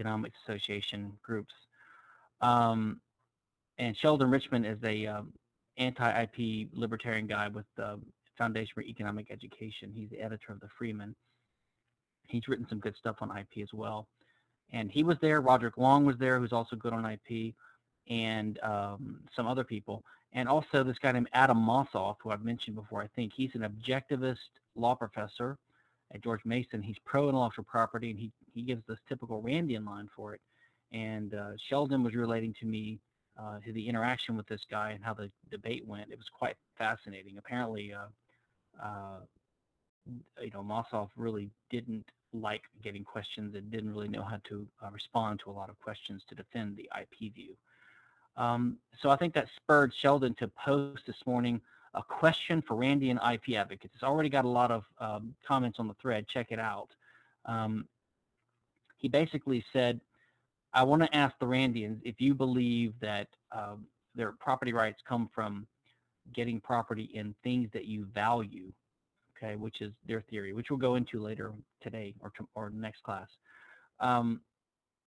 Economics Association groups. Um, and Sheldon Richman is a um, anti-IP libertarian guy with the Foundation for Economic Education. He's the editor of the Freeman. He's written some good stuff on IP as well. And he was there. Roderick Long was there, who's also good on IP, and um, some other people. And also this guy named Adam Mossoff, who I've mentioned before. I think he's an objectivist law professor at George Mason. He's pro intellectual property, and he he gives this typical Randian line for it. And uh, Sheldon was relating to me uh, to the interaction with this guy and how the debate went. It was quite fascinating. Apparently, uh, uh, you know, Mossoff really didn't like getting questions and didn't really know how to uh, respond to a lot of questions to defend the IP view. Um, so I think that spurred Sheldon to post this morning a question for Randian IP advocates. It's already got a lot of um, comments on the thread. Check it out. Um, he basically said, I want to ask the Randians if you believe that um, their property rights come from getting property in things that you value, okay, which is their theory, which we'll go into later today or, or next class. Um,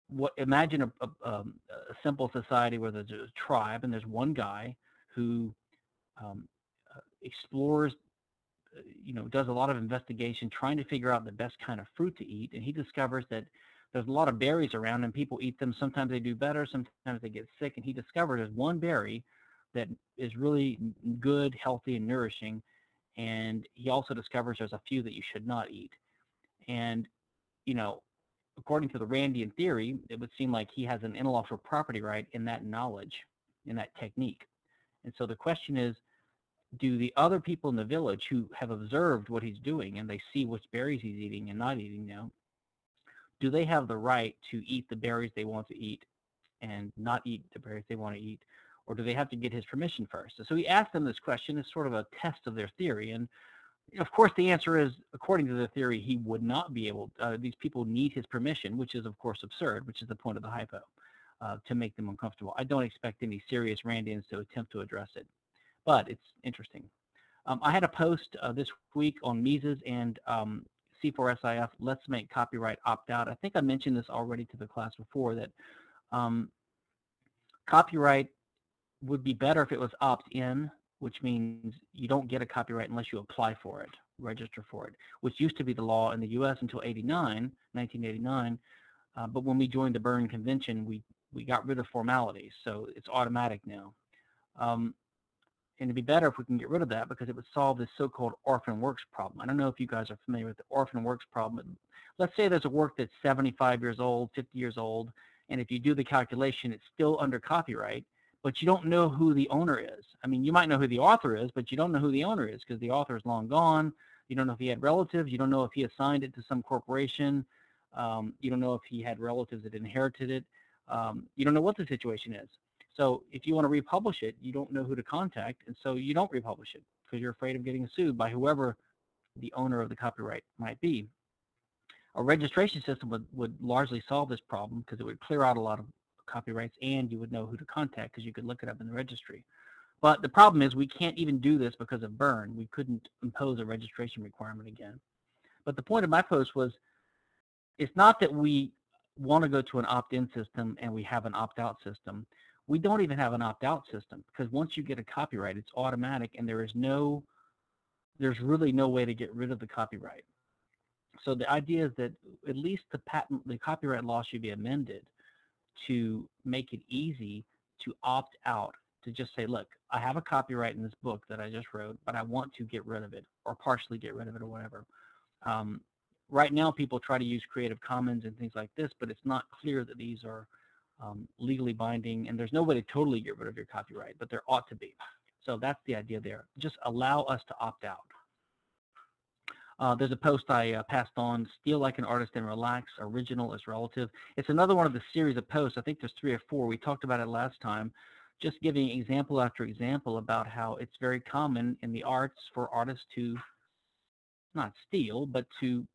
what imagine a, a, um, a, simple society where there's a tribe and there's one guy who um, uh, explores uh, you know does a lot of investigation trying to figure out the best kind of fruit to eat and he discovers that there's a lot of berries around and people eat them. Sometimes they do better, sometimes they get sick. And he discovered there's one berry that is really good, healthy, and nourishing. And he also discovers there's a few that you should not eat. And, you know, according to the Randian theory, it would seem like he has an intellectual property right in that knowledge, in that technique. And so the question is, do the other people in the village who have observed what he's doing and they see which berries he's eating and not eating now, do they have the right to eat the berries they want to eat and not eat the berries they want to eat? Or do they have to get his permission first? So he asked them this question as sort of a test of their theory. And of course, the answer is, according to the theory, he would not be able, uh, these people need his permission, which is, of course, absurd, which is the point of the hypo, uh, to make them uncomfortable. I don't expect any serious Randians to attempt to address it, but it's interesting. Um, I had a post uh, this week on Mises and um, C4SIF, let's make copyright opt out. I think I mentioned this already to the class before that um, copyright would be better if it was opt in, which means you don't get a copyright unless you apply for it, register for it, which used to be the law in the US until 89, 1989. Uh, but when we joined the Berne Convention, we, we got rid of formalities, so it's automatic now. Um, and it'd be better if we can get rid of that because it would solve this so-called orphan works problem. I don't know if you guys are familiar with the orphan works problem. Let's say there's a work that's 75 years old, 50 years old, and if you do the calculation, it's still under copyright, but you don't know who the owner is. I mean, you might know who the author is, but you don't know who the owner is because the author is long gone. You don't know if he had relatives. You don't know if he assigned it to some corporation. Um, you don't know if he had relatives that inherited it. Um, you don't know what the situation is. So if you want to republish it, you don't know who to contact, and so you don't republish it because you're afraid of getting sued by whoever the owner of the copyright might be. A registration system would, would largely solve this problem because it would clear out a lot of copyrights and you would know who to contact because you could look it up in the registry. But the problem is we can't even do this because of Berne. We couldn't impose a registration requirement again. But the point of my post was it's not that we want to go to an opt-in system and we have an opt-out system we don't even have an opt-out system because once you get a copyright, it's automatic and there is no, there's really no way to get rid of the copyright. So the idea is that at least the patent, the copyright law should be amended to make it easy to opt out, to just say, look, I have a copyright in this book that I just wrote, but I want to get rid of it or partially get rid of it or whatever. Um, right now, people try to use Creative Commons and things like this, but it's not clear that these are um, legally binding, and there's no way to totally get rid of your copyright, but there ought to be. So that's the idea there. Just allow us to opt out. Uh, there's a post I uh, passed on, Steal Like an Artist and Relax, Original is Relative. It's another one of the series of posts. I think there's three or four. We talked about it last time, just giving example after example about how it's very common in the arts for artists to not steal, but to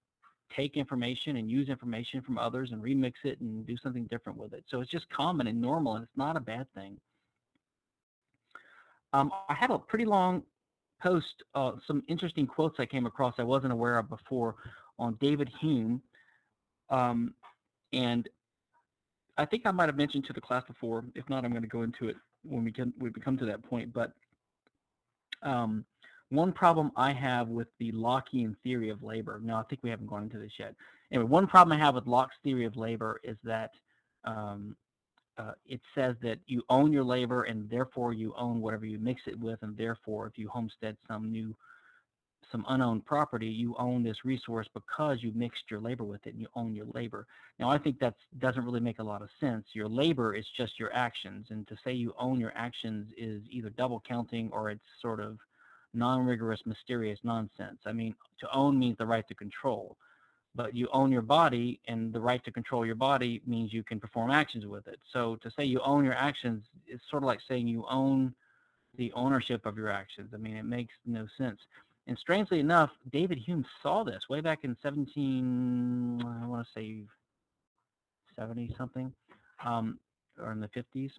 take information and use information from others and remix it and do something different with it. So it's just common and normal and it's not a bad thing. Um, I have a pretty long post, uh, some interesting quotes I came across I wasn't aware of before on David Hume. Um, and I think I might have mentioned to the class before. If not, I'm going to go into it when we can we come to that point. But um, one problem I have with the Lockean theory of labor. No, I think we haven't gone into this yet. Anyway, one problem I have with Locke's theory of labor is that um, uh, it says that you own your labor and therefore you own whatever you mix it with, and therefore if you homestead some new some unowned property, you own this resource because you mixed your labor with it and you own your labor. Now, I think that doesn't really make a lot of sense. Your labor is just your actions, and to say you own your actions is either double counting or it's sort of non-rigorous, mysterious nonsense. I mean, to own means the right to control, but you own your body, and the right to control your body means you can perform actions with it. So to say you own your actions is sort of like saying you own the ownership of your actions. I mean, it makes no sense. And strangely enough, David Hume saw this way back in 17, I want to say 70 something, um, or in the 50s.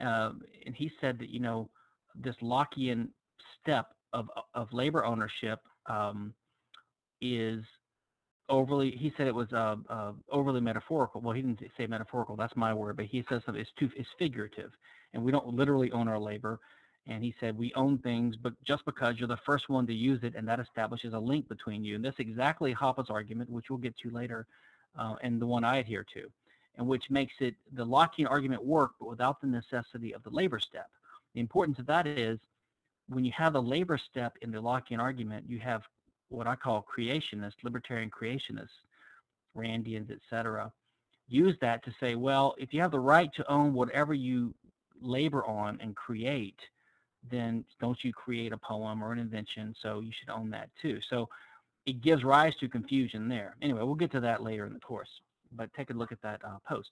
Uh, and he said that, you know, this Lockean step of, of labor ownership um, is overly, he said it was uh, uh, overly metaphorical. Well, he didn't say metaphorical, that's my word, but he says something, it's, too, it's figurative. And we don't literally own our labor. And he said, we own things, but just because you're the first one to use it, and that establishes a link between you. And that's exactly Hoppe's argument, which we'll get to later, uh, and the one I adhere to, and which makes it the Lockean argument work, but without the necessity of the labor step. The importance of that is when you have the labor step in the Lockean argument, you have what I call creationists, libertarian creationists, Randians, etc., use that to say, well, if you have the right to own whatever you labor on and create, then don't you create a poem or an invention, so you should own that too. So it gives rise to confusion there. Anyway, we'll get to that later in the course, but take a look at that uh, post.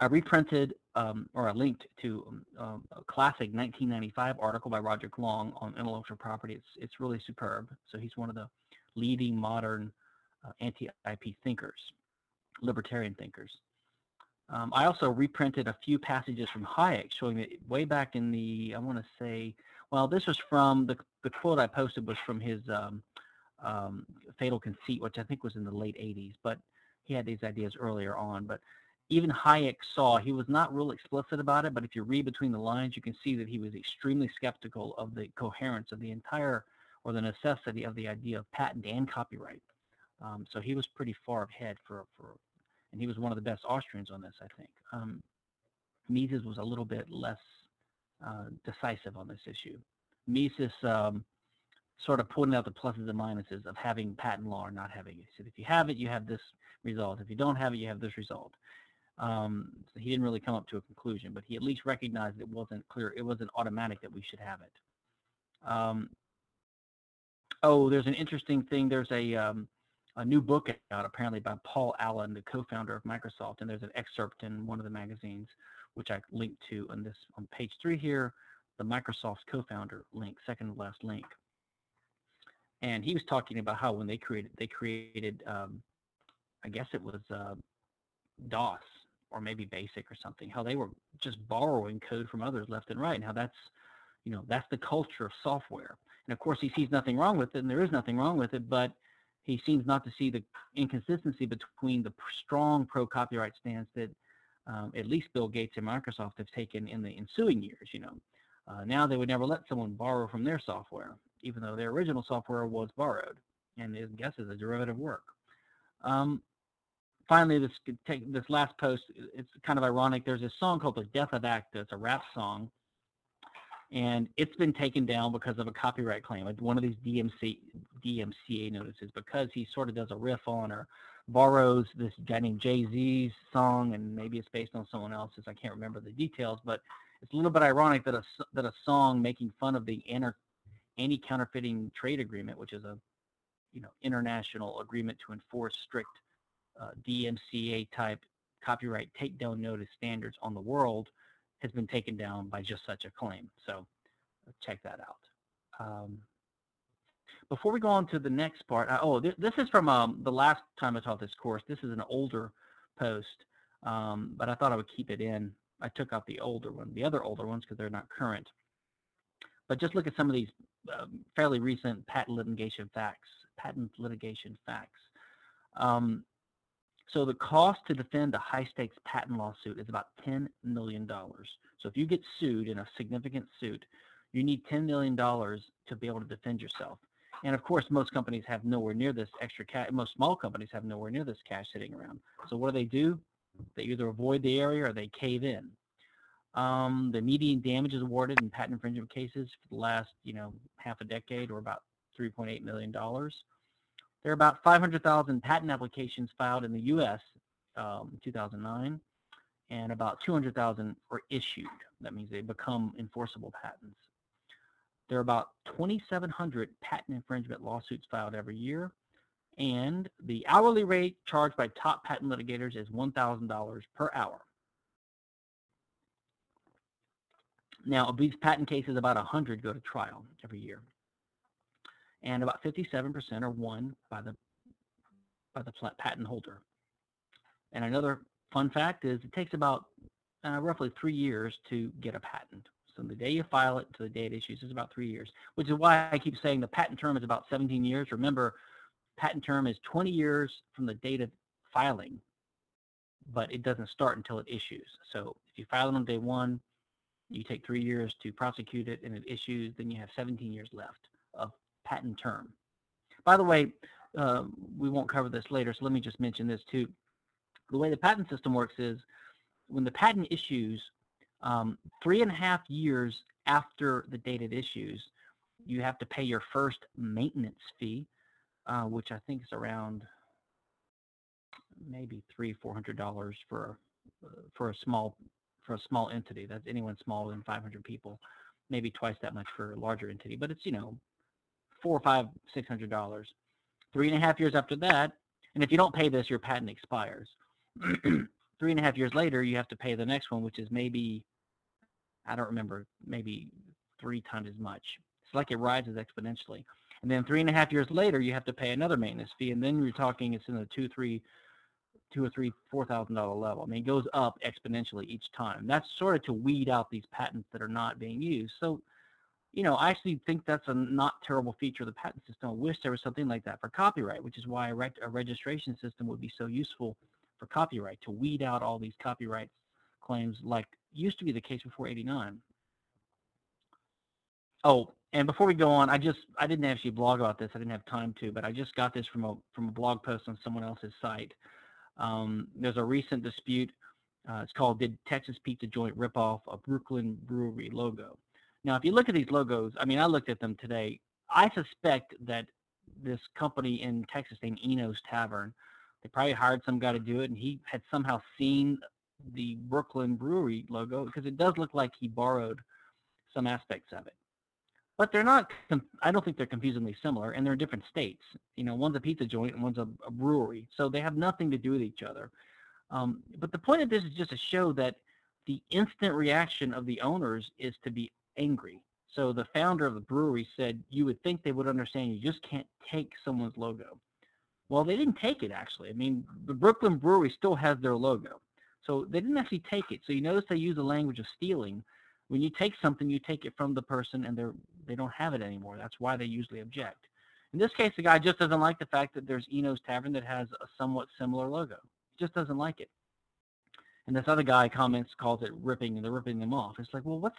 I reprinted um, or I linked to um, um a classic 1995 article by Roderick Long on intellectual property. It's, it's really superb. So he's one of the leading modern uh, anti-IP thinkers, libertarian thinkers. Um, I also reprinted a few passages from Hayek showing that way back in the, I want to say, well, this was from, the, the quote I posted was from his um, um, Fatal Conceit, which I think was in the late 80s, but he had these ideas earlier on. But even Hayek saw, he was not real explicit about it, but if you read between the lines, you can see that he was extremely skeptical of the coherence of the entire, or the necessity of the idea of patent and copyright. Um, so he was pretty far ahead for, for and he was one of the best Austrians on this, I think. Um, Mises was a little bit less uh, decisive on this issue. Mises um, sort of pointed out the pluses and minuses of having patent law or not having it. He said, if you have it, you have this result. If you don't have it, you have this result. Um, so he didn't really come up to a conclusion, but he at least recognized it wasn't clear, it wasn't automatic that we should have it. Um, oh, there's an interesting thing. There's a um, a new book out apparently by Paul Allen, the co-founder of Microsoft, and there's an excerpt in one of the magazines which I linked to on this on page three here, the Microsoft co-founder link, second last link. And he was talking about how when they created, they created, um, I guess it was uh, DOS or maybe BASIC or something, how they were just borrowing code from others left and right, and how that's, you know, that's the culture of software. And of course, he sees nothing wrong with it, and there is nothing wrong with it, but he seems not to see the inconsistency between the strong pro-copyright stance that um, at least Bill Gates and Microsoft have taken in the ensuing years. You know, uh, now they would never let someone borrow from their software, even though their original software was borrowed, and I guess is a derivative work. Um, finally, this take this last post. It's kind of ironic. There's a song called "The Death of Acta." It's a rap song and it's been taken down because of a copyright claim. One of these DMC DMCA notices because he sort of does a riff on or borrows this guy named Jay Z's song, and maybe it's based on someone else's. I can't remember the details, but it's a little bit ironic that a that a song making fun of the anti-counterfeiting trade agreement, which is a you know international agreement to enforce strict uh, DMCA type copyright takedown notice standards on the world has been taken down by just such a claim. So check that out. Um, before we go on to the next part, uh, oh, th this is from um, the last time I taught this course. This is an older post, um, but I thought I would keep it in. I took out the older one, the other older ones because they're not current. But just look at some of these um, fairly recent patent litigation facts. Patent litigation facts. So the cost to defend a high-stakes patent lawsuit is about $10 million. So if you get sued in a significant suit, you need $10 million to be able to defend yourself. And of course, most companies have nowhere near this extra cash. Most small companies have nowhere near this cash sitting around. So what do they do? They either avoid the area or they cave in. Um, the median damages awarded in patent infringement cases for the last, you know, half a decade or about $3.8 million. There are about 500,000 patent applications filed in the U.S. Um, in 2009, and about 200,000 were issued. That means they become enforceable patents. There are about 2,700 patent infringement lawsuits filed every year, and the hourly rate charged by top patent litigators is $1,000 per hour. Now, of these patent cases, about 100 go to trial every year, and about 57% are won by the by the patent holder. And another fun fact is it takes about uh, roughly three years to get a patent. So the day you file it to the day it issues is about three years, which is why I keep saying the patent term is about 17 years. Remember, patent term is 20 years from the date of filing, but it doesn't start until it issues. So if you file it on day one, you take three years to prosecute it and it issues, then you have 17 years left of patent term. By the way, uh, we won't cover this later, so let me just mention this too. The way the patent system works is when the patent issues, um, three and a half years after the date it issues, you have to pay your first maintenance fee, uh, which I think is around maybe three, four hundred dollars for uh, for a small for a small entity. That's anyone smaller than 500 people, maybe twice that much for a larger entity. But it's you know four, five, six hundred dollars. Three and a half years after that, and if you don't pay this, your patent expires. Three and a half years later, you have to pay the next one, which is maybe I don't remember, maybe three times as much. It's like it rises exponentially. And then three and a half years later, you have to pay another maintenance fee, and then you're talking it's in the two, three, two or three, four thousand dollar level. I mean, it goes up exponentially each time. That's sort of to weed out these patents that are not being used. So, you know, I actually think that's a not terrible feature of the patent system. I wish there was something like that for copyright, which is why a, a registration system would be so useful for copyright to weed out all these copyright claims like used to be the case before 89. Oh, and before we go on, I just I didn't actually blog about this. I didn't have time to, but I just got this from a from a blog post on someone else's site. Um, there's a recent dispute. Uh, it's called "Did Texas Pizza Joint rip off a Brooklyn Brewery logo?" Now, if you look at these logos, I mean, I looked at them today. I suspect that this company in Texas named Eno's Tavern, they probably hired some guy to do it, and he had somehow seen the Brooklyn Brewery logo because it does look like he borrowed some aspects of it. But they're not, I don't think they're confusingly similar, and they're in different states. You know, one's a pizza joint and one's a, a brewery, so they have nothing to do with each other. Um, but the point of this is just to show that the instant reaction of the owners is to be angry. So the founder of the brewery said, you would think they would understand you just can't take someone's logo. Well, they didn't take it, actually. I mean, the Brooklyn Brewery still has their logo. So they didn't actually take it. So you notice they use the language of stealing. When you take something, you take it from the person and they're, they don't have it anymore. That's why they usually object. In this case, the guy just doesn't like the fact that there's Eno's Tavern that has a somewhat similar logo. He just doesn't like it. And this other guy comments, calls it ripping, and they're ripping them off. It's like, well, what's,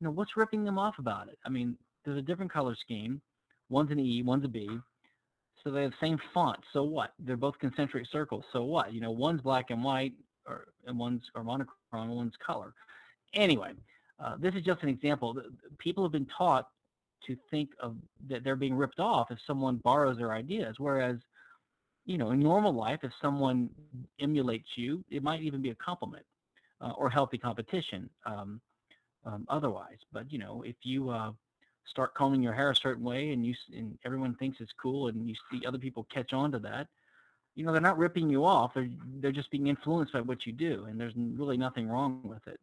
you know, what's ripping them off about it? I mean, there's a different color scheme. One's an E, one's a B. So they have the same font. So what? They're both concentric circles. So what? You know, one's black and white, or and one's or monochrome, one's color. Anyway, uh, this is just an example. People have been taught to think of that they're being ripped off if someone borrows their ideas, whereas you know, in normal life, if someone emulates you, it might even be a compliment uh, or healthy competition um, um, otherwise. But, you know, if you uh, start combing your hair a certain way and you and everyone thinks it's cool and you see other people catch on to that, you know, they're not ripping you off. They're, they're just being influenced by what you do, and there's really nothing wrong with it.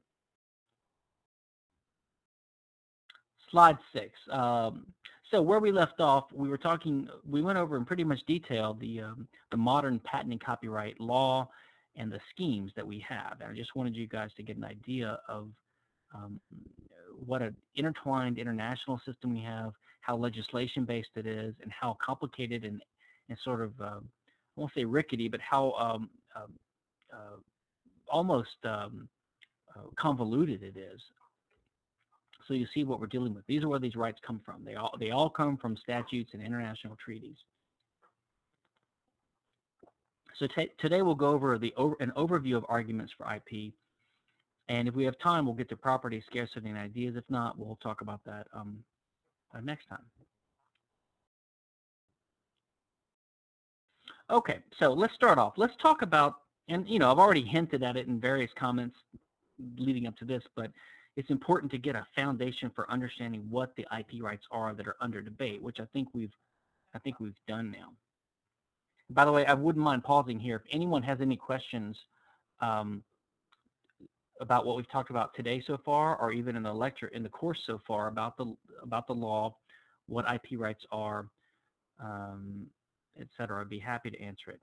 Slide six. Um, so where we left off, we were talking, we went over in pretty much detail the, um, the modern patent and copyright law and the schemes that we have. And I just wanted you guys to get an idea of um, what an intertwined international system we have, how legislation based it is, and how complicated and, and sort of uh, I won't say rickety, but how um, um, uh, almost um, uh, convoluted it is. So you see what we're dealing with. These are where these rights come from. They all they all come from statutes and international treaties. So today we'll go over the over, an overview of arguments for IP. And if we have time, we'll get to property, scarcity, and ideas. If not, we'll talk about that um, uh, next time. Okay, so let's start off. Let's talk about, and you know, I've already hinted at it in various comments leading up to this, but it's important to get a foundation for understanding what the IP rights are that are under debate, which I think we've, I think we've done now. By the way, I wouldn't mind pausing here. If anyone has any questions um, about what we've talked about today so far, or even in the lecture, in the course so far about the about the law, what IP rights are, um, etc., I'd be happy to answer it.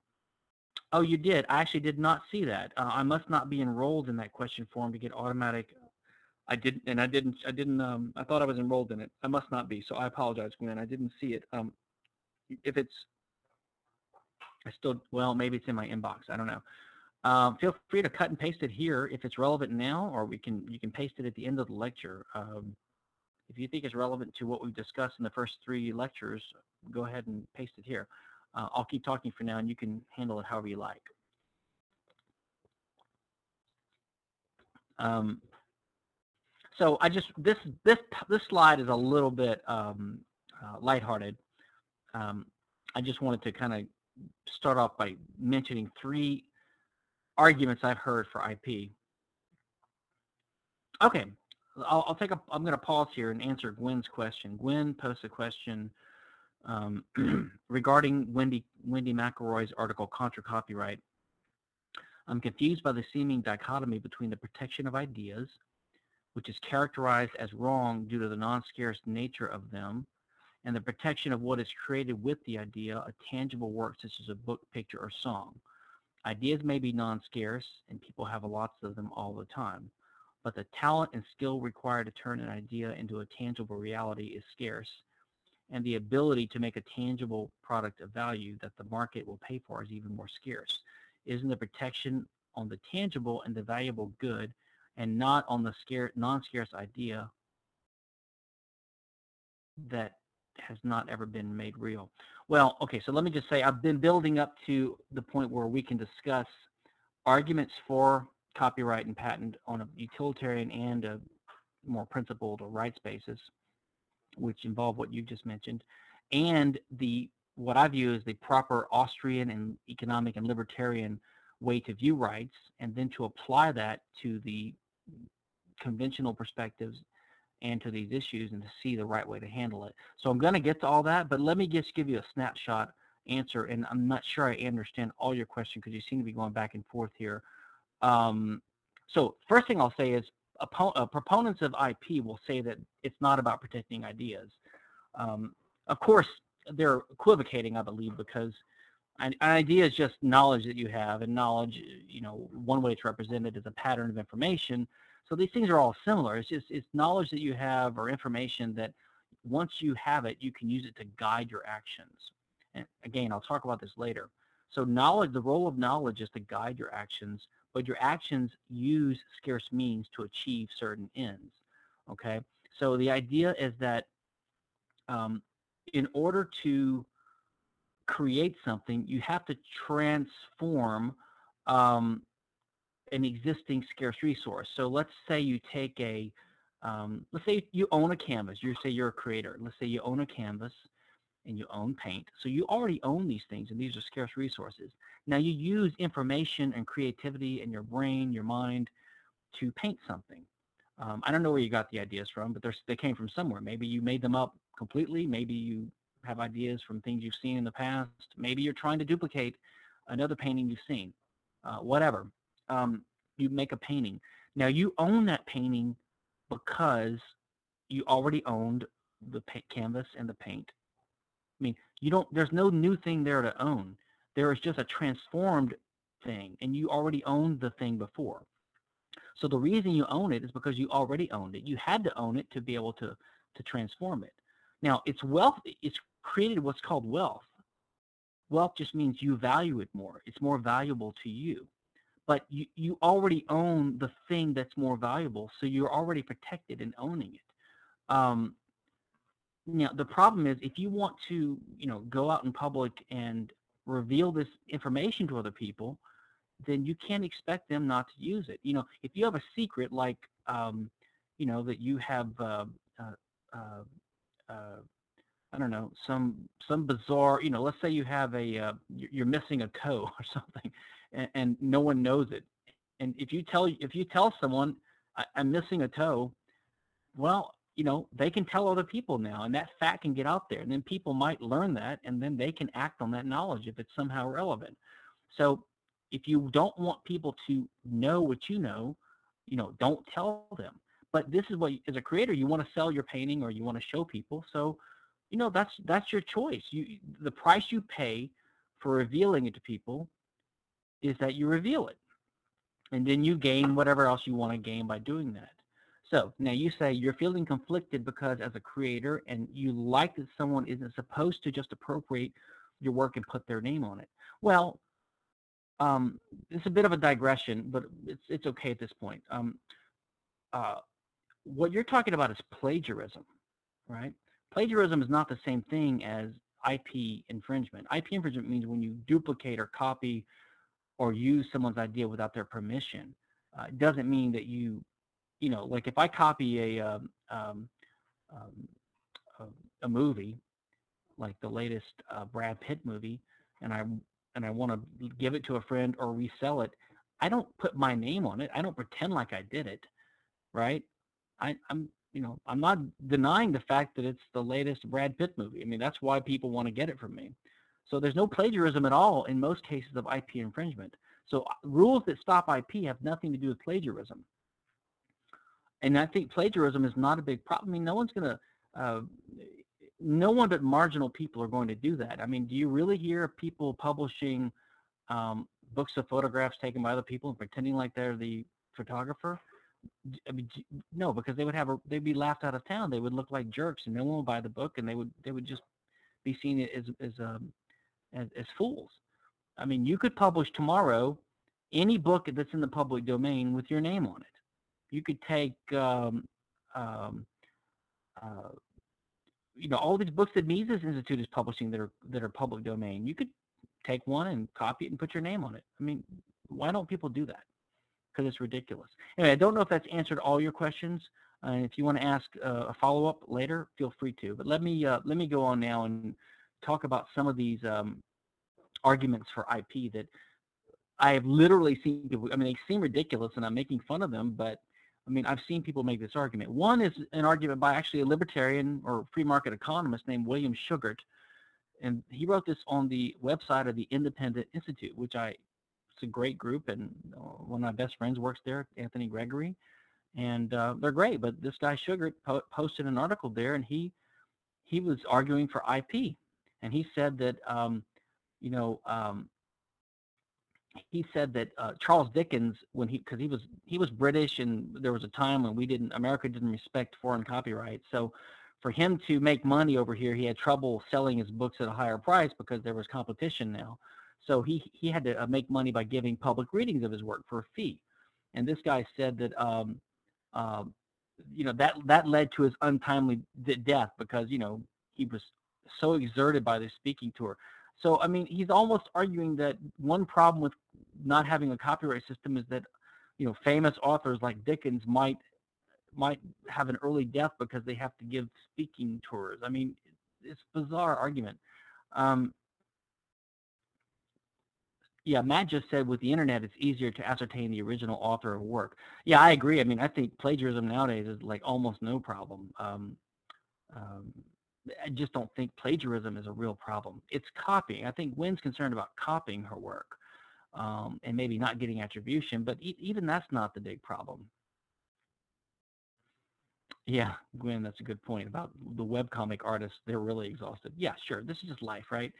Oh, you did. I actually did not see that. Uh, I must not be enrolled in that question form to get automatic. I didn't, and I didn't. I didn't. Um, I thought I was enrolled in it. I must not be. So I apologize, Gwen. I didn't see it. Um, if it's, I still. Well, maybe it's in my inbox. I don't know. Um, feel free to cut and paste it here if it's relevant now, or we can you can paste it at the end of the lecture. Um, if you think it's relevant to what we've discussed in the first three lectures, go ahead and paste it here. Uh, I'll keep talking for now, and you can handle it however you like. Um, so I just this this this slide is a little bit um, uh, lighthearted. Um, I just wanted to kind of start off by mentioning three arguments I've heard for IP. Okay, I'll, I'll take a. I'm going to pause here and answer Gwen's question. Gwen posted a question um, regarding Wendy, Wendy McElroy's article, Contra Copyright, I'm confused by the seeming dichotomy between the protection of ideas, which is characterized as wrong due to the non-scarce nature of them, and the protection of what is created with the idea, a tangible work such as a book, picture, or song. Ideas may be non-scarce, and people have lots of them all the time, but the talent and skill required to turn an idea into a tangible reality is scarce, and the ability to make a tangible product of value that the market will pay for is even more scarce. Isn't the protection on the tangible and the valuable good and not on the scarce, non-scarce idea that has not ever been made real? Well, okay, so let me just say I've been building up to the point where we can discuss arguments for copyright and patent on a utilitarian and a more principled or rights basis which involve what you just mentioned, and the what I view as the proper Austrian and economic and libertarian way to view rights, and then to apply that to the conventional perspectives and to these issues and to see the right way to handle it. So I'm going to get to all that, but let me just give you a snapshot answer, and I'm not sure I understand all your question because you seem to be going back and forth here. Um, so first thing I'll say is uh, proponents of IP will say that it's not about protecting ideas. Um, of course, they're equivocating, I believe, because an idea is just knowledge that you have, and knowledge, you know, one way it's represented is a pattern of information. So these things are all similar. It's just it's knowledge that you have or information that once you have it, you can use it to guide your actions. And again, I'll talk about this later. So knowledge, the role of knowledge is to guide your actions but your actions use scarce means to achieve certain ends. Okay, so the idea is that um, in order to create something, you have to transform um, an existing scarce resource. So let's say you take a, um, let's say you own a canvas. You say you're a creator. Let's say you own a canvas and you own paint. So you already own these things, and these are scarce resources. Now you use information and creativity and your brain, your mind, to paint something. Um, I don't know where you got the ideas from, but they came from somewhere. Maybe you made them up completely. Maybe you have ideas from things you've seen in the past. Maybe you're trying to duplicate another painting you've seen. Uh, whatever. Um, you make a painting. Now you own that painting because you already owned the canvas and the paint I mean, you don't. There's no new thing there to own. There is just a transformed thing, and you already owned the thing before. So the reason you own it is because you already owned it. You had to own it to be able to to transform it. Now, it's wealth. It's created what's called wealth. wealth just means you value it more. It's more valuable to you. But you, you already own the thing that's more valuable, so you're already protected in owning it. Um, now the problem is if you want to, you know, go out in public and reveal this information to other people, then you can't expect them not to use it. You know, if you have a secret like, um, you know, that you have, uh, uh, uh, uh I don't know, some some bizarre, you know, let's say you have a, uh, you're missing a toe or something, and, and, no one knows it, and if you tell if you tell someone I, I'm missing a toe, well, you know, they can tell other people now, and that fact can get out there, and then people might learn that, and then they can act on that knowledge if it's somehow relevant. So if you don't want people to know what you know, you know, don't tell them. But this is what, as a creator, you want to sell your painting or you want to show people. So, you know, that's that's your choice. You the price you pay for revealing it to people is that you reveal it, and then you gain whatever else you want to gain by doing that. So now you say you're feeling conflicted because as a creator and you like that someone isn't supposed to just appropriate your work and put their name on it. Well, um, it's a bit of a digression, but it's it's okay at this point. Um, uh, what you're talking about is plagiarism, right? Plagiarism is not the same thing as IP infringement. IP infringement means when you duplicate or copy or use someone's idea without their permission. Uh, it doesn't mean that you, you know, like if I copy a um, um, um a, a, movie, like the latest uh, Brad Pitt movie, and I and I want to give it to a friend or resell it, I don't put my name on it. I don't pretend like I did it, right? I, I'm, you know, I'm not denying the fact that it's the latest Brad Pitt movie. I mean, that's why people want to get it from me. So there's no plagiarism at all in most cases of IP infringement. So uh, rules that stop IP have nothing to do with plagiarism. And I think plagiarism is not a big problem. I mean, no one's going to, uh, no one but marginal people are going to do that. I mean, do you really hear people publishing um, books of photographs taken by other people and pretending like they're the photographer? I mean, no, because they would have a, they'd be laughed out of town. They would look like jerks, and no one would buy the book, and they would they would just be seen as as um, as, as fools. I mean, you could publish tomorrow any book that's in the public domain with your name on it. You could take um, um, uh, you know, all these books that Mises Institute is publishing that are that are public domain. You could take one and copy it and put your name on it. I mean, why don't people do that? Because it's ridiculous. Anyway, I don't know if that's answered all your questions. Uh, if you want to ask uh, a follow-up later, feel free to. But let me uh, let me go on now and talk about some of these um, arguments for IP that I have literally seen people. I mean, they seem ridiculous, and I'm making fun of them, but I mean, I've seen people make this argument. One is an argument by actually a libertarian or free market economist named William Shughart. And he wrote this on the website of the Independent Institute, which I, it's a great group. And uh, one of my best friends works there, Anthony Gregory. And uh, they're great. But this guy Shughart po posted an article there and he, he was arguing for IP. And he said that, um, you know, um, he said that uh, Charles Dickens, when he, because he was he was British, and there was a time when we didn't, America didn't respect foreign copyright. So, for him to make money over here, he had trouble selling his books at a higher price because there was competition now. So he he had to uh, make money by giving public readings of his work for a fee. And this guy said that, um, uh, you know, that that led to his untimely death because you know he was so exerted by this speaking tour. So, I mean, he's almost arguing that one problem with not having a copyright system is that, you know, famous authors like Dickens might might have an early death because they have to give speaking tours. I mean, it's bizarre argument. Um, yeah, Matt just said with the internet, it's easier to ascertain the original author of work. Yeah, I agree. I mean, I think plagiarism nowadays is like almost no problem. Um, um, I just don't think plagiarism is a real problem. It's copying. I think Gwen's concerned about copying her work um, and maybe not getting attribution, but e even that's not the big problem. Yeah, Gwen, that's a good point about the webcomic artists. They're really exhausted. Yeah, sure. This is just life, right?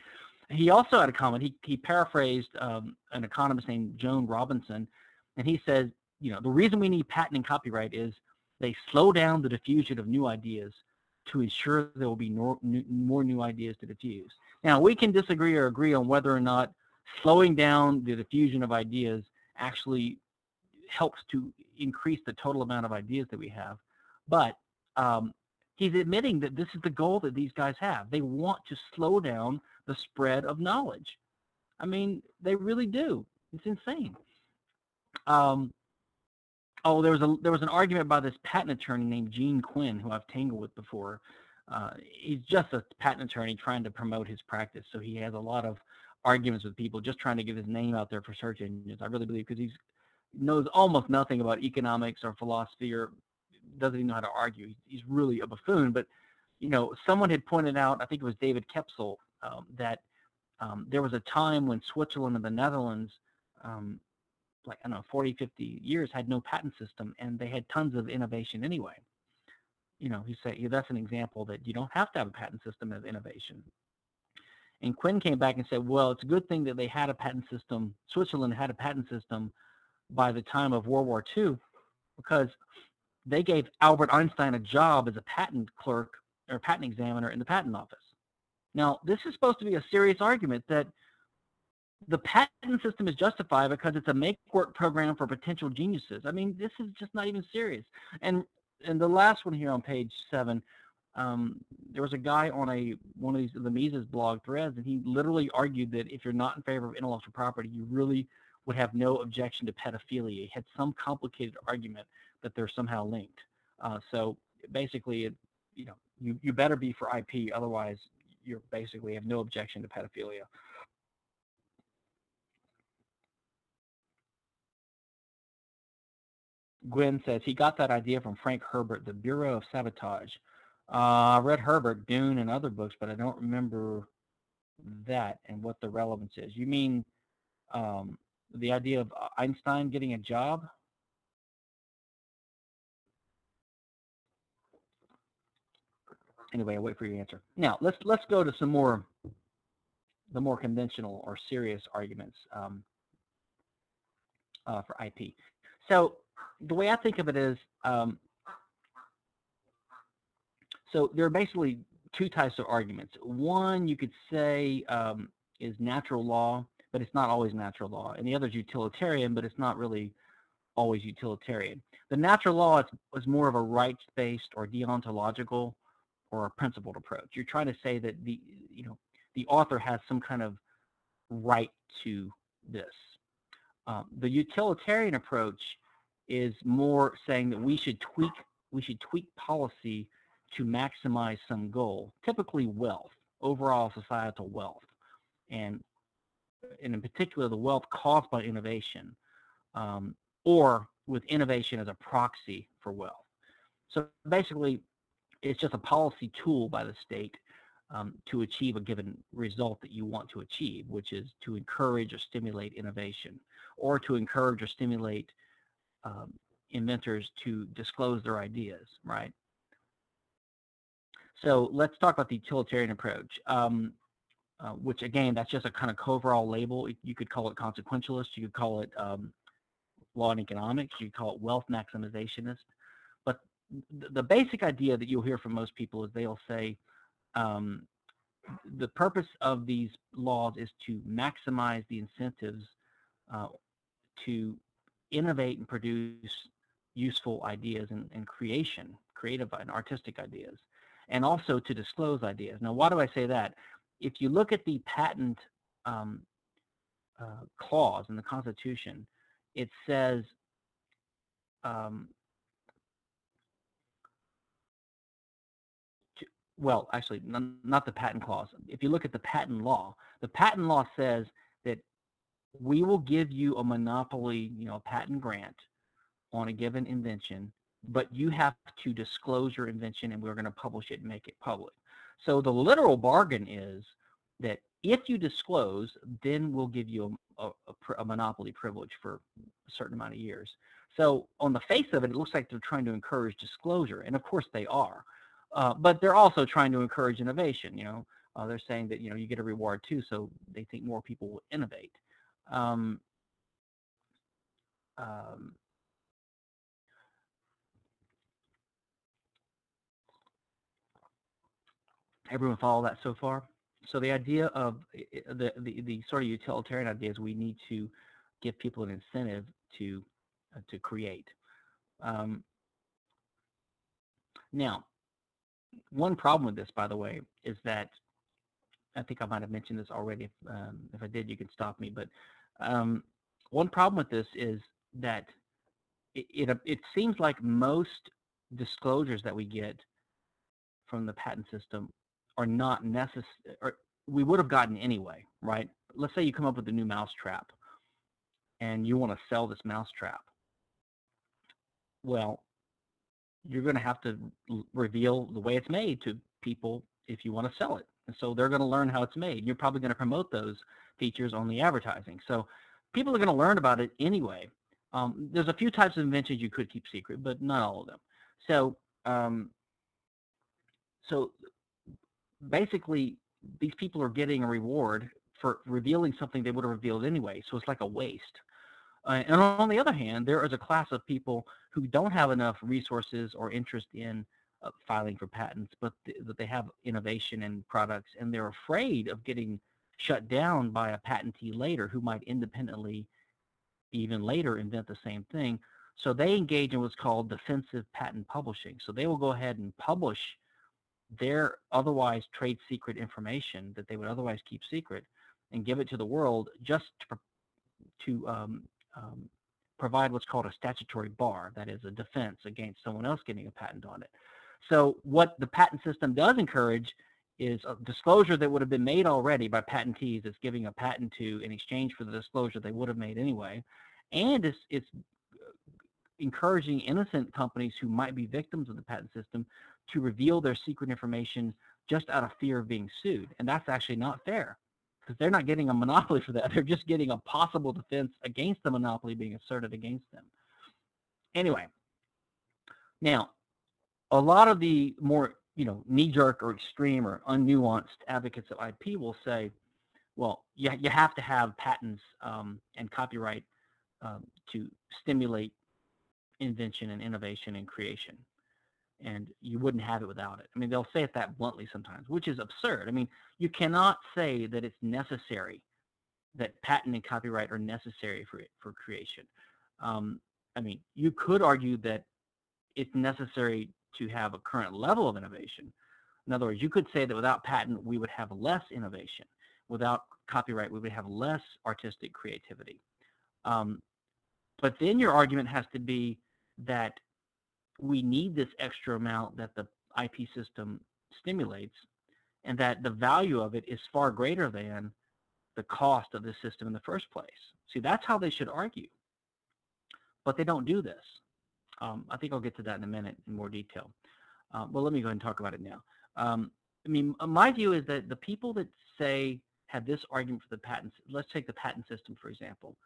He also had a comment. He, he paraphrased um, an economist named Joan Robinson, and he says, you know, the reason we need patent and copyright is they slow down the diffusion of new ideas to ensure there will be more new, ideas to diffuse. Now, we can disagree or agree on whether or not slowing down the diffusion of ideas actually helps to increase the total amount of ideas that we have. But um, he's admitting that this is the goal that these guys have. They want to slow down the spread of knowledge. I mean, they really do. It's insane. Um, oh, there was a there was an argument by this patent attorney named Gene Quinn, who I've tangled with before. Uh, he's just a patent attorney trying to promote his practice, so he has a lot of arguments with people just trying to get his name out there for search engines. I really believe because he knows almost nothing about economics or philosophy or doesn't even know how to argue. He's really a buffoon. But you know, someone had pointed out, I think it was David Koepsell, um, that um, there was a time when Switzerland and the Netherlands, um, like I don't know, 40, 50 years, had no patent system, and they had tons of innovation anyway. You know, he said yeah, that's an example that you don't have to have a patent system of innovation. And Quinn came back and said, well, it's a good thing that they had a patent system. Switzerland had a patent system by the time of World War II, because they gave Albert Einstein a job as a patent clerk or patent examiner in the patent office. Now, this is supposed to be a serious argument that the patent system is justified because it's a make-work program for potential geniuses. I mean, this is just not even serious. And and the last one here on page seven, um, there was a guy on a one of these the Mises blog threads, and he literally argued that if you're not in favor of intellectual property, you really would have no objection to pedophilia. He had some complicated argument that they're somehow linked. Uh, so basically, it, you know, you, you better be for IP, otherwise you basically have no objection to pedophilia. Gwen says he got that idea from Frank Herbert, the Bureau of Sabotage. Uh, I read Herbert, Dune, and other books, but I don't remember that and what the relevance is. You mean um, the idea of Einstein getting a job? anyway, I'll wait for your answer. Now let's let's go to some more the more conventional or serious arguments um, uh, for IP. So the way I think of it is, um, so there are basically two types of arguments. One you could say um, is natural law, but it's not always natural law, and the other is utilitarian, but it's not really always utilitarian. The natural law is, is more of a rights-based or deontological or a principled approach. You're trying to say that the you know the author has some kind of right to this. Um, the utilitarian approach is more saying that we should tweak we should tweak policy to maximize some goal, typically wealth, overall societal wealth, and and in particular the wealth caused by innovation, um, or with innovation as a proxy for wealth. So basically, it's just a policy tool by the state um, to achieve a given result that you want to achieve, which is to encourage or stimulate innovation or to encourage or stimulate um, inventors to disclose their ideas, right? So let's talk about the utilitarian approach, um, uh, which again, that's just a kind of overall label. You could call it consequentialist, you could call it um, law and economics, you could call it wealth maximizationist But the basic idea that you'll hear from most people is they'll say um, the purpose of these laws is to maximize the incentives uh, to innovate and produce useful ideas and, and, creation, creative and artistic ideas, and also to disclose ideas. Now, why do I say that? If you look at the patent um, uh, clause in the Constitution, it says um, well, actually, not the patent clause. If you look at the patent law, the patent law says that we will give you a monopoly, you know, a patent grant on a given invention, but you have to disclose your invention and we're going to publish it and make it public. So the literal bargain is that if you disclose, then we'll give you a, a, a, monopoly privilege for a certain amount of years. So on the face of it, it looks like they're trying to encourage disclosure, and of course they are. Uh, but they're also trying to encourage innovation. You know, uh, they're saying that you know you get a reward too, so they think more people will innovate. Um, um, everyone follow that so far? so the idea of the, the, the sort of utilitarian idea is we need to give people an incentive to uh, to create. Um, now, one problem with this, by the way, is that I think I might have mentioned this already. If, um, if I did, you can stop me. But um, one problem with this is that it, it, it seems like most disclosures that we get from the patent system are not necessary, or we would have gotten anyway, right? Let's say you come up with a new mousetrap and you want to sell this mousetrap. Well, you're going to have to reveal the way it's made to people if you want to sell it. And so they're going to learn how it's made. You're probably going to promote those features on the advertising. So people are going to learn about it anyway. Um, there's a few types of inventions you could keep secret, but not all of them. So, um, so basically, these people are getting a reward for revealing something they would have revealed anyway. So it's like a waste. Uh, and on the other hand, there is a class of people who don't have enough resources or interest in uh, filing for patents, but th that they have innovation and products, and they're afraid of getting shut down by a patentee later who might independently, even later, invent the same thing. So they engage in what's called defensive patent publishing. So they will go ahead and publish their otherwise trade secret information that they would otherwise keep secret and give it to the world just to, to um, um, provide what's called a statutory bar, that is a defense against someone else getting a patent on it. So what the patent system does encourage is a disclosure that would have been made already by patentees that's giving a patent to in exchange for the disclosure they would have made anyway. And it's, it's encouraging innocent companies who might be victims of the patent system to reveal their secret information just out of fear of being sued. And that's actually not fair because they're not getting a monopoly for that. They're just getting a possible defense against the monopoly being asserted against them. Anyway, now, a lot of the more you know, knee-jerk or extreme or unnuanced advocates of IP will say, well, you, you have to have patents um, and copyright um, to stimulate invention and innovation and creation. And you wouldn't have it without it. I mean, they'll say it that bluntly sometimes, which is absurd. I mean, you cannot say that it's necessary, that patent and copyright are necessary for, for creation. Um, I mean, you could argue that it's necessary to have a current level of innovation. In other words, you could say that without patent, we would have less innovation. Without copyright, we would have less artistic creativity. Um, but then your argument has to be that we need this extra amount that the IP system stimulates and that the value of it is far greater than the cost of the system in the first place. See, that's how they should argue. But they don't do this. Um, I think I'll get to that in a minute in more detail. Uh, well, let me go ahead and talk about it now. Um, I mean, my view is that the people that say have this argument for the patents, let's take the patent system, for example,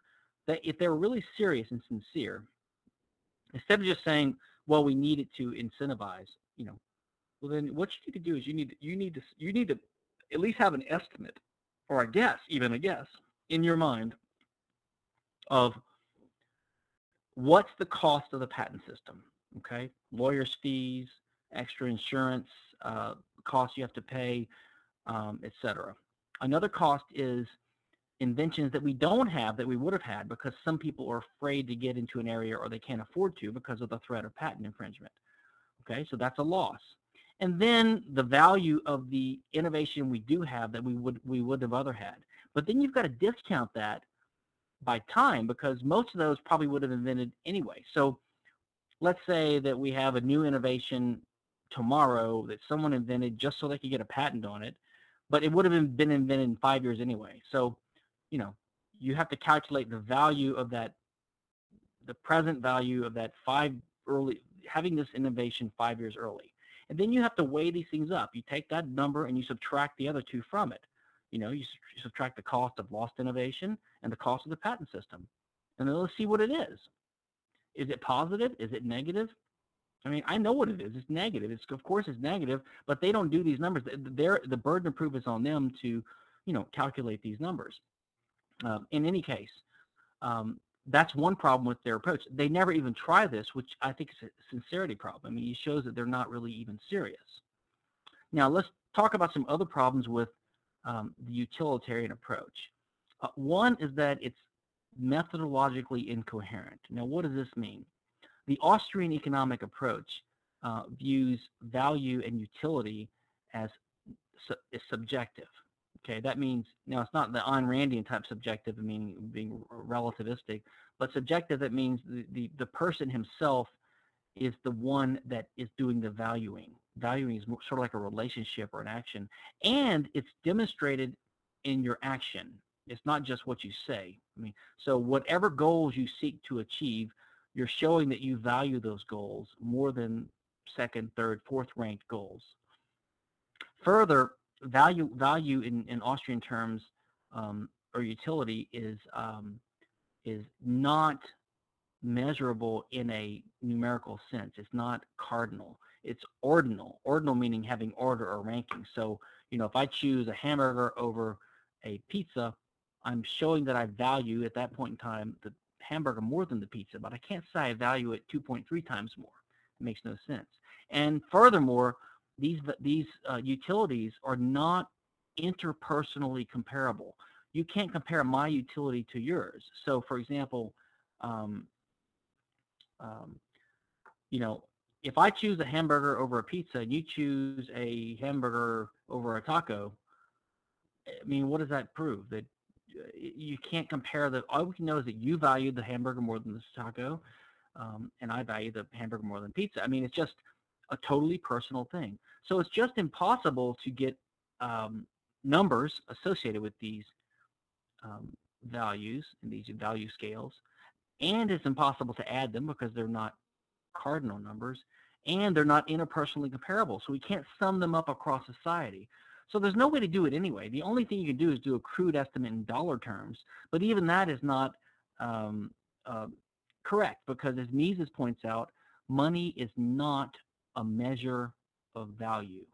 that if they were really serious and sincere, instead of just saying, well, we need it to incentivize, you know, well, then what you need to do is you need, you need to, you need to at least have an estimate or a guess, even a guess in your mind of what's the cost of the patent system? Okay, lawyers' fees, extra insurance uh, costs you have to pay, um, etc. Another cost is inventions that we don't have that we would have had because some people are afraid to get into an area or they can't afford to because of the threat of patent infringement. Okay, so that's a loss. And then the value of the innovation we do have that we would we would have other had. But then you've got to discount that by time because most of those probably would have invented anyway. So let's say that we have a new innovation tomorrow that someone invented just so they could get a patent on it, but it would have been, invented in five years anyway. So, you know, you have to calculate the value of that, the present value of that five early, having this innovation five years early. And then you have to weigh these things up. You take that number and you subtract the other two from it. You know, you subtract the cost of lost innovation and the cost of the patent system. And then let's see what it is. Is it positive? Is it negative? I mean, I know what it is. It's negative. It's of course it's negative, but they don't do these numbers. They're, the burden of proof is on them to, you know, calculate these numbers. Um, in any case, um, that's one problem with their approach. They never even try this, which I think is a sincerity problem. I mean, it shows that they're not really even serious. Now, let's talk about some other problems with um, the utilitarian approach. Uh, one is that it's methodologically incoherent. Now, what does this mean? The Austrian economic approach uh, views value and utility as su is subjective. Okay, that means, now it's not the Ayn Randian type subjective, meaning being relativistic, but subjective, that means the, the, the person himself is the one that is doing the valuing. Valuing is sort of like a relationship or an action, and it's demonstrated in your action. It's not just what you say. I mean, so whatever goals you seek to achieve, you're showing that you value those goals more than second, third, fourth ranked goals. Further, value value in, in Austrian terms um, or utility is um, is not measurable in a numerical sense. It's not cardinal. It's ordinal. Ordinal meaning having order or ranking. So, you know, if I choose a hamburger over a pizza, I'm showing that I value at that point in time the hamburger more than the pizza, but I can't say I value it 2.3 times more. It makes no sense. And furthermore, these these uh, utilities are not interpersonally comparable. You can't compare my utility to yours. So, for example, um, um, you know, if I choose a hamburger over a pizza and you choose a hamburger over a taco, I mean, what does that prove? That you can't compare the, all we can know is that you value the hamburger more than the taco, um, and I value the hamburger more than pizza. I mean, it's just a totally personal thing. So it's just impossible to get um, numbers associated with these um, values and these value scales. And it's impossible to add them because they're not cardinal numbers and they're not interpersonally comparable. So we can't sum them up across society. So there's no way to do it anyway. The only thing you can do is do a crude estimate in dollar terms, but even that is not um, uh, correct because as Mises points out, money is not a measure of value.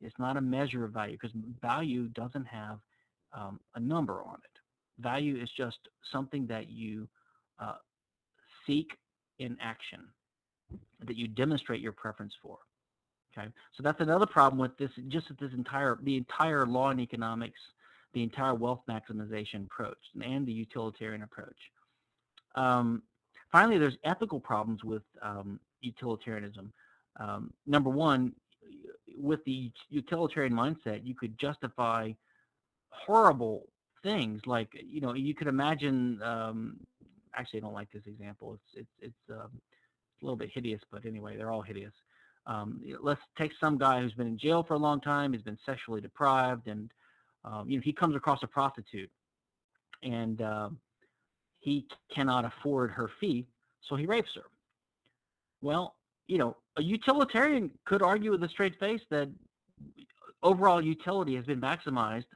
It's not a measure of value because value doesn't have um, a number on it. Value is just something that you uh, seek in action, that you demonstrate your preference for. Okay, so that's another problem with this, just with this entire, the entire law and economics, the entire wealth maximization approach and the utilitarian approach. Um, finally, there's ethical problems with um, utilitarianism. Um, number one, with the utilitarian mindset, you could justify horrible things like, you know, you could imagine, um, actually, I don't like this example. It's, it's, it's um, a little bit hideous, but anyway, they're all hideous. Um, let's take some guy who's been in jail for a long time, he's been sexually deprived, and, um, you know, he comes across a prostitute and uh, he cannot afford her fee, so he rapes her. Well, you know, a utilitarian could argue with a straight face that overall utility has been maximized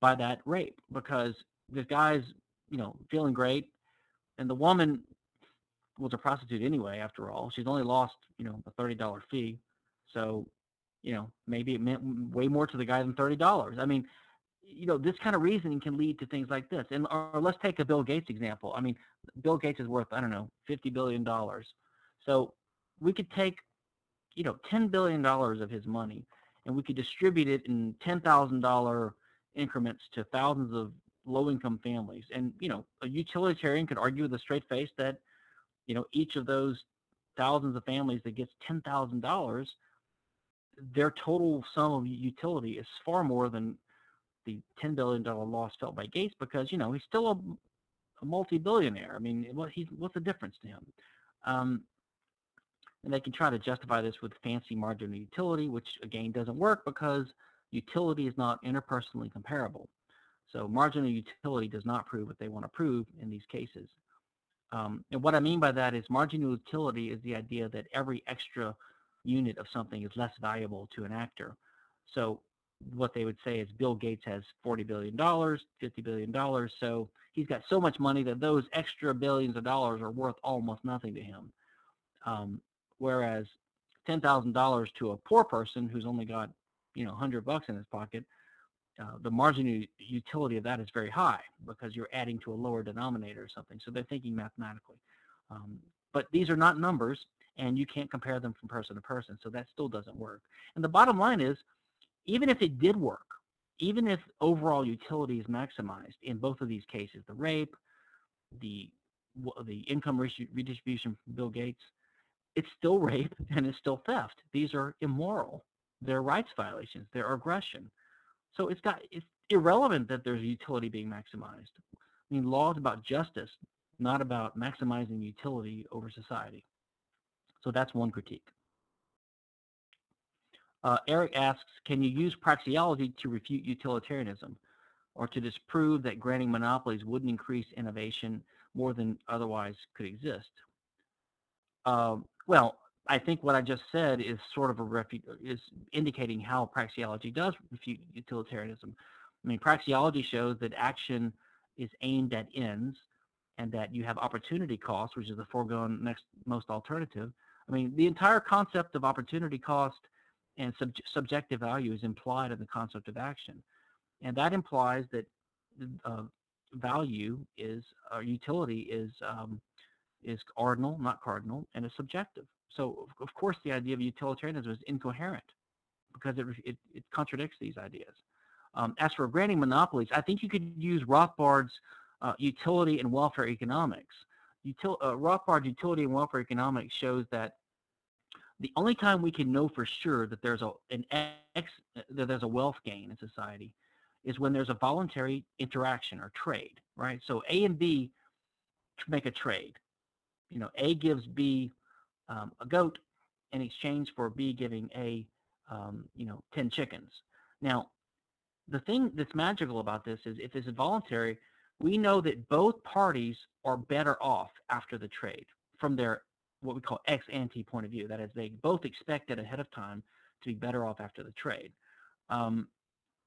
by that rape because this guy's, you know, feeling great, and the woman was a prostitute anyway. After all, she's only lost, you know, a thirty dollar fee, so, you know, maybe it meant way more to the guy than thirty dollars. I mean, you know, this kind of reasoning can lead to things like this. And or let's take a Bill Gates example. I mean, Bill Gates is worth I don't know fifty billion dollars, so we could take you know, $10 billion of his money and we could distribute it in $10,000 increments to thousands of low-income families. And, you know, a utilitarian could argue with a straight face that, you know, each of those thousands of families that gets $10,000, their total sum of utility is far more than the $10 billion loss felt by Gates because, you know, he's still a, a multi-billionaire. I mean, what what's the difference to him? Um, and they can try to justify this with fancy marginal utility, which again doesn't work because utility is not interpersonally comparable. So marginal utility does not prove what they want to prove in these cases. Um, and what I mean by that is marginal utility is the idea that every extra unit of something is less valuable to an actor. So what they would say is Bill Gates has $40 billion, $50 billion, so he's got so much money that those extra billions of dollars are worth almost nothing to him. Um, Whereas $10,000 to a poor person who's only got, you know, 100 bucks in his pocket, uh, the margin utility of that is very high because you're adding to a lower denominator or something. So they're thinking mathematically. Um, but these are not numbers, and you can't compare them from person to person, so that still doesn't work. And the bottom line is, even if it did work, even if overall utility is maximized in both of these cases, the rape, the the income redistribution from Bill Gates, it's still rape and it's still theft. These are immoral. They're rights violations. They're aggression. So it's got it's irrelevant that there's utility being maximized. I mean, law is about justice, not about maximizing utility over society. So that's one critique. Uh, Eric asks, can you use praxeology to refute utilitarianism or to disprove that granting monopolies wouldn't increase innovation more than otherwise could exist? Um, well, I think what I just said is sort of a refute, is indicating how praxeology does refute utilitarianism. I mean, praxeology shows that action is aimed at ends and that you have opportunity cost, which is the foregone next most alternative. I mean, the entire concept of opportunity cost and sub subjective value is implied in the concept of action. And that implies that uh, value is, or uh, utility is, um, is ordinal, not cardinal, and is subjective. So, of course, the idea of utilitarianism is incoherent because it, it, it contradicts these ideas. Um, as for granting monopolies, I think you could use Rothbard's uh, utility and welfare economics. Util uh, Rothbard's utility and welfare economics shows that the only time we can know for sure that there's a an ex that there's a wealth gain in society is when there's a voluntary interaction or trade, right? So A and B make a trade. You know, A gives B um, a goat in exchange for B giving A, um, you know, 10 chickens. Now, the thing that's magical about this is if it's voluntary, we know that both parties are better off after the trade from their what we call ex ante point of view. That is, they both expected ahead of time to be better off after the trade. Um,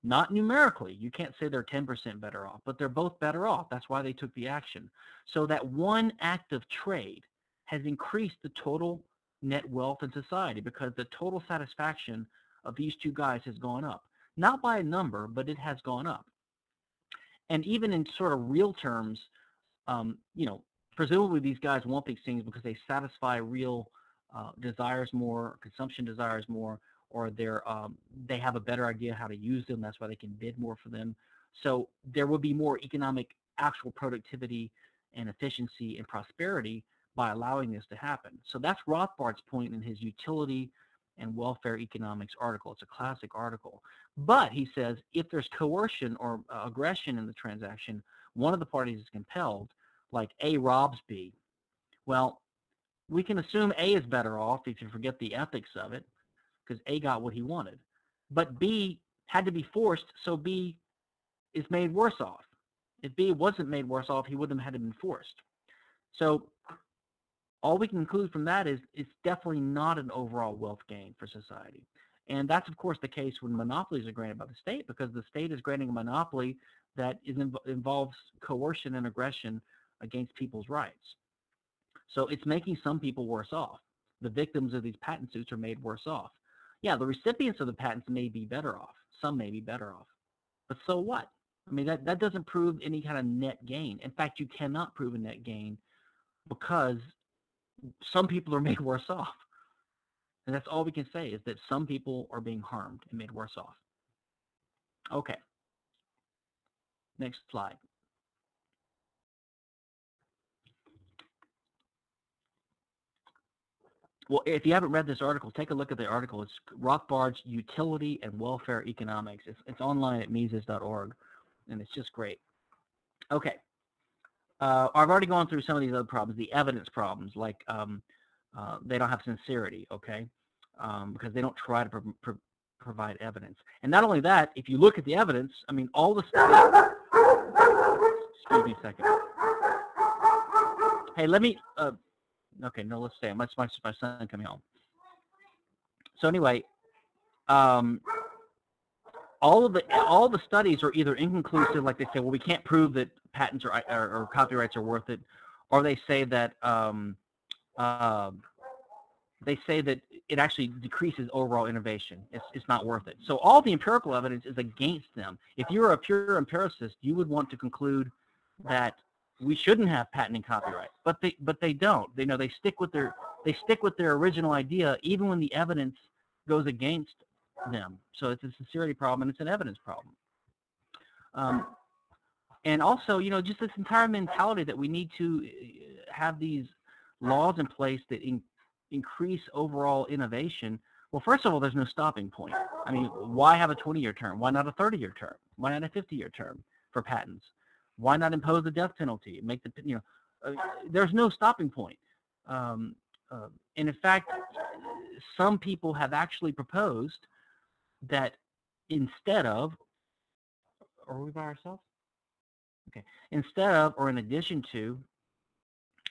not numerically, you can't say they're 10% better off, but they're both better off. That's why they took the action. So that one act of trade has increased the total net wealth in society because the total satisfaction of these two guys has gone up. Not by a number, but it has gone up. And even in sort of real terms, um, you know, presumably these guys want these things because they satisfy real uh, desires more, consumption desires more, or they're um, they have a better idea how to use them. That's why they can bid more for them. So there will be more economic actual productivity and efficiency and prosperity by allowing this to happen. So that's Rothbard's point in his utility and welfare economics article. It's a classic article. But he says if there's coercion or uh, aggression in the transaction, one of the parties is compelled, like A robs B. Well, we can assume A is better off if you forget the ethics of it, because A got what he wanted. But B had to be forced, so B is made worse off. If B wasn't made worse off, he wouldn't have had to been forced. So all we can conclude from that is it's definitely not an overall wealth gain for society. And that's, of course, the case when monopolies are granted by the state because the state is granting a monopoly that is involves coercion and aggression against people's rights. So it's making some people worse off. The victims of these patent suits are made worse off. Yeah, the recipients of the patents may be better off. Some may be better off. But so what? I mean, that, that doesn't prove any kind of net gain. In fact, you cannot prove a net gain because some people are made worse off. And that's all we can say is that some people are being harmed and made worse off. Okay. Next slide. Well, if you haven't read this article, take a look at the article. It's Rothbard's Utility and Welfare Economics. It's, it's online at Mises.org, and it's just great. Okay. Uh, I've already gone through some of these other problems, the evidence problems, like um, uh, they don't have sincerity, okay, um, because they don't try to pro pro provide evidence. And not only that, if you look at the evidence, I mean, all the studies, excuse me a second. Hey, let me, uh, okay, no, let's stay. My, my, my son coming home. So anyway, um, all of the all the studies are either inconclusive, like they say, well, we can't prove that patents or, or, or copyrights are worth it, or they say that um, uh, they say that it actually decreases overall innovation. It's, it's not worth it. So all the empirical evidence is against them. If you're a pure empiricist, you would want to conclude that we shouldn't have patent and copyright, but they but they don't. They know they stick with their they stick with their original idea even when the evidence goes against them. So it's a sincerity problem and it's an evidence problem. Um, and also, you know, just this entire mentality that we need to uh, have these laws in place that in, increase overall innovation. Well, first of all, there's no stopping point. I mean, why have a 20-year term? Why not a 30-year term? Why not a 50-year term for patents? Why not impose the death penalty? Make the, you know, uh, there's no stopping point. Um, uh, and in fact, some people have actually proposed that instead of, are we by ourselves? Okay. Instead of, or in addition to,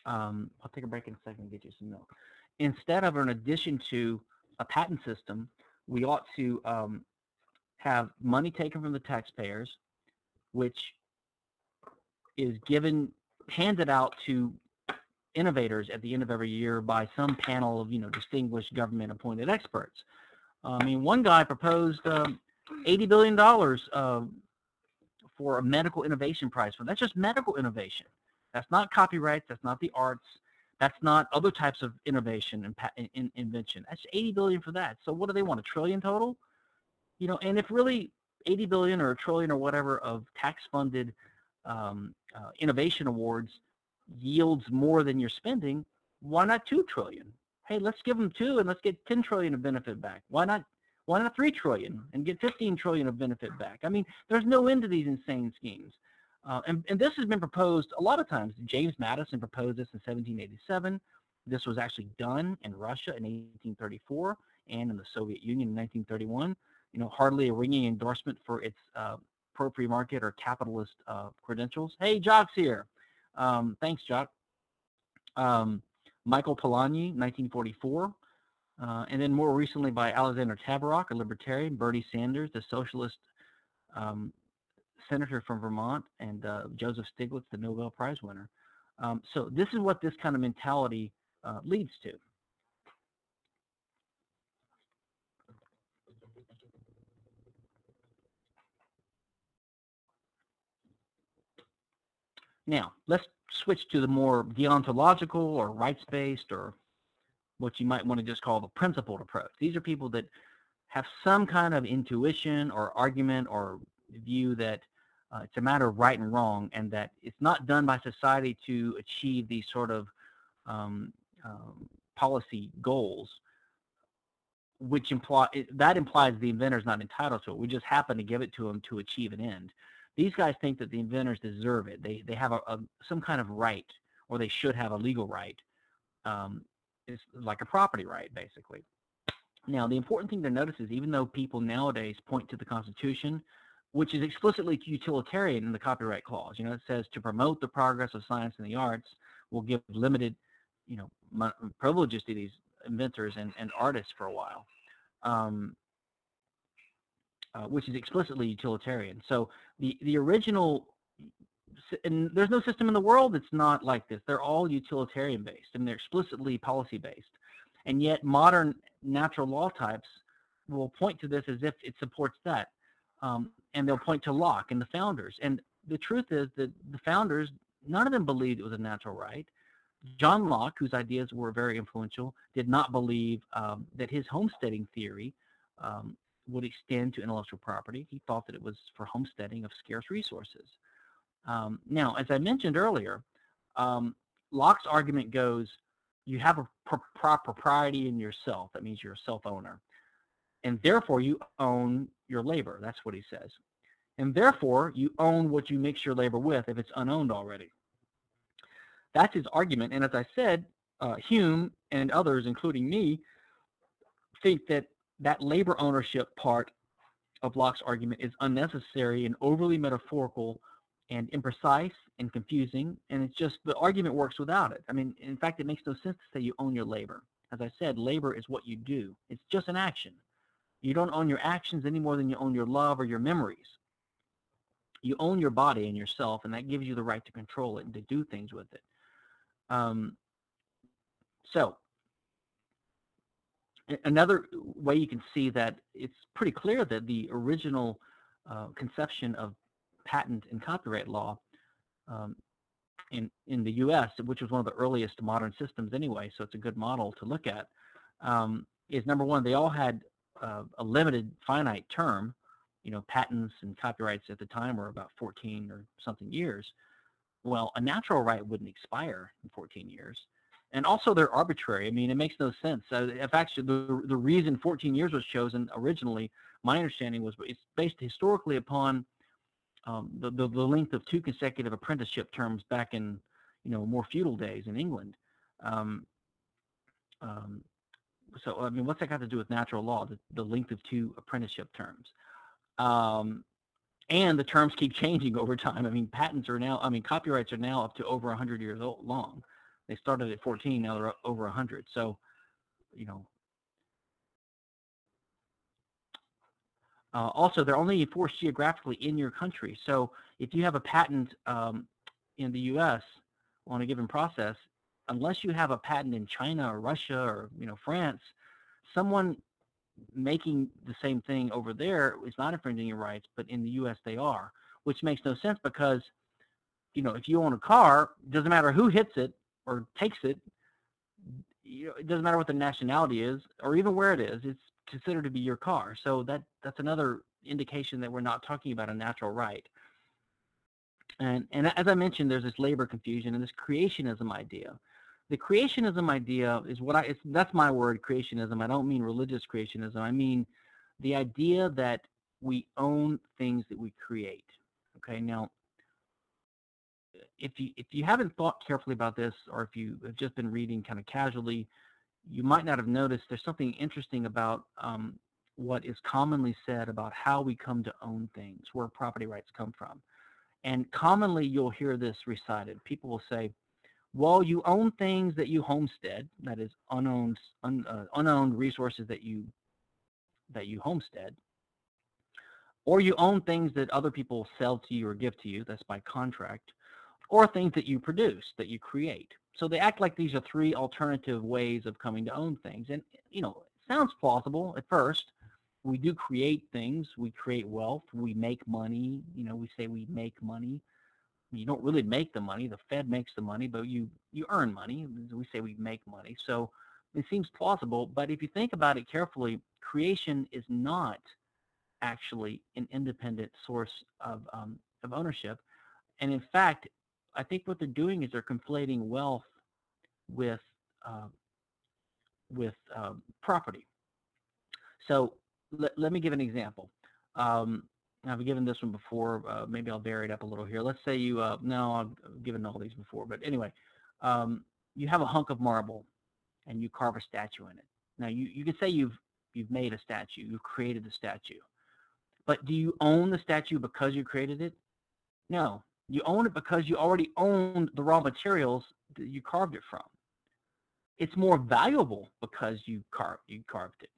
um, I'll take a break in a second and get you some milk. Instead of, or in addition to a patent system, we ought to um, have money taken from the taxpayers, which is given, handed out to innovators at the end of every year by some panel of, you know, distinguished government appointed experts. I mean, one guy proposed um, $80 billion uh, for a medical innovation prize fund. That's just medical innovation. That's not copyrights. That's not the arts. That's not other types of innovation and in, invention. That's 80 billion for that. So what do they want? A trillion total? You know, and if really 80 billion or a trillion or whatever of tax-funded um, uh, innovation awards yields more than you're spending, why not two trillion? Hey, let's give them two and let's get 10 trillion of benefit back. Why not why not 3 trillion and get 15 trillion of benefit back? I mean, there's no end to these insane schemes. Uh, and, and, this has been proposed a lot of times. James Madison proposed this in 1787. This was actually done in Russia in 1834 and in the Soviet Union in 1931. You know, hardly a ringing endorsement for its uh, pro-free market or capitalist uh, credentials. Hey, Jock's here. Um, thanks, Jock. Um, Michael Polanyi, 1944. Uh, and then more recently by Alexander Tabarrok, a libertarian, Bernie Sanders, the socialist um, senator from Vermont, and uh, Joseph Stiglitz, the Nobel Prize winner. Um, so this is what this kind of mentality uh, leads to. Now, let's switch to the more deontological or rights-based or what you might want to just call the principled approach. These are people that have some kind of intuition or argument or view that uh, it's a matter of right and wrong and that it's not done by society to achieve these sort of um, um, policy goals, which imply that implies the inventor is not entitled to it. We just happen to give it to him to achieve an end. These guys think that the inventors deserve it. They they have a, a some kind of right, or they should have a legal right. Um, it's like a property right, basically. Now, the important thing to notice is even though people nowadays point to the Constitution, which is explicitly utilitarian in the copyright clause, you know, it says to promote the progress of science and the arts will give limited, you know, privileges to these inventors and, and artists for a while, um, uh, which is explicitly utilitarian. So the, the original and there's no system in the world that's not like this. They're all utilitarian based and they're explicitly policy based. And yet modern natural law types will point to this as if it supports that. Um, and they'll point to Locke and the founders. And the truth is that the founders, none of them believed it was a natural right. John Locke, whose ideas were very influential, did not believe um, that his homesteading theory um, would extend to intellectual property. He thought that it was for homesteading of scarce resources. Um, now, as I mentioned earlier, um, Locke's argument goes, you have a pro propriety in yourself. That means you're a self-owner. And therefore, you own your labor. That's what he says. And therefore, you own what you mix your labor with if it's unowned already. That's his argument. And as I said, uh, Hume and others, including me, think that that labor ownership part of Locke's argument is unnecessary and overly metaphorical and imprecise and confusing, and it's just the argument works without it. I mean, in fact, it makes no sense to say you own your labor. As I said, labor is what you do. It's just an action. You don't own your actions any more than you own your love or your memories. You own your body and yourself, and that gives you the right to control it and to do things with it. Um, so, another way you can see that it's pretty clear that the original uh, conception of patent and copyright law um, in, in the US, which was one of the earliest modern systems anyway, so it's a good model to look at, um, is number one, they all had uh, a limited finite term, you know, patents and copyrights at the time were about 14 or something years. Well, a natural right wouldn't expire in 14 years. And also they're arbitrary. I mean, it makes no sense. Uh, if the, the reason 14 years was chosen originally, my understanding was it's based historically upon um, the, the, the length of two consecutive apprenticeship terms back in, you know, more feudal days in England. Um, um, so, I mean, what's that got to do with natural law, the, the length of two apprenticeship terms? Um, and the terms keep changing over time. I mean, patents are now, I mean, copyrights are now up to over 100 years old, long. They started at 14, now they're over 100. So, you know. Uh, also, they're only enforced geographically in your country. So if you have a patent um, in the U.S. on a given process, unless you have a patent in China or Russia or you know France, someone making the same thing over there is not infringing your rights, but in the U.S. they are, which makes no sense because, you know, if you own a car, it doesn't matter who hits it or takes it, you know, it doesn't matter what the nationality is or even where it is, it's considered to be your car. So that that's another indication that we're not talking about a natural right. And and as I mentioned, there's this labor confusion and this creationism idea the creationism idea is what I, that's my word, creationism. I don't mean religious creationism. I mean the idea that we own things that we create. Okay, now, if you, if you haven't thought carefully about this, or if you have just been reading kind of casually, you might not have noticed there's something interesting about um, what is commonly said about how we come to own things, where property rights come from. And commonly you'll hear this recited. People will say, well, you own things that you homestead, that is unowned, un, uh, unowned resources that you that you homestead, or you own things that other people sell to you or give to you, that's by contract, or things that you produce, that you create. So they act like these are three alternative ways of coming to own things. And, you know, it sounds plausible at first. We do create things. We create wealth. We make money. You know, we say we make money you don't really make the money. The Fed makes the money, but you you earn money. We say we make money. So it seems plausible, but if you think about it carefully, creation is not actually an independent source of um, of ownership, and in fact, I think what they're doing is they're conflating wealth with uh, with uh, property. So let, let me give an example. Um, I've given this one before. Uh, maybe I'll vary it up a little here. Let's say you, uh, no, I've given all these before, but anyway, um, you have a hunk of marble and you carve a statue in it. Now you, you could say you've, you've made a statue, you've created the statue, but do you own the statue because you created it? No, you own it because you already owned the raw materials that you carved it from. It's more valuable because you carved, you carved it.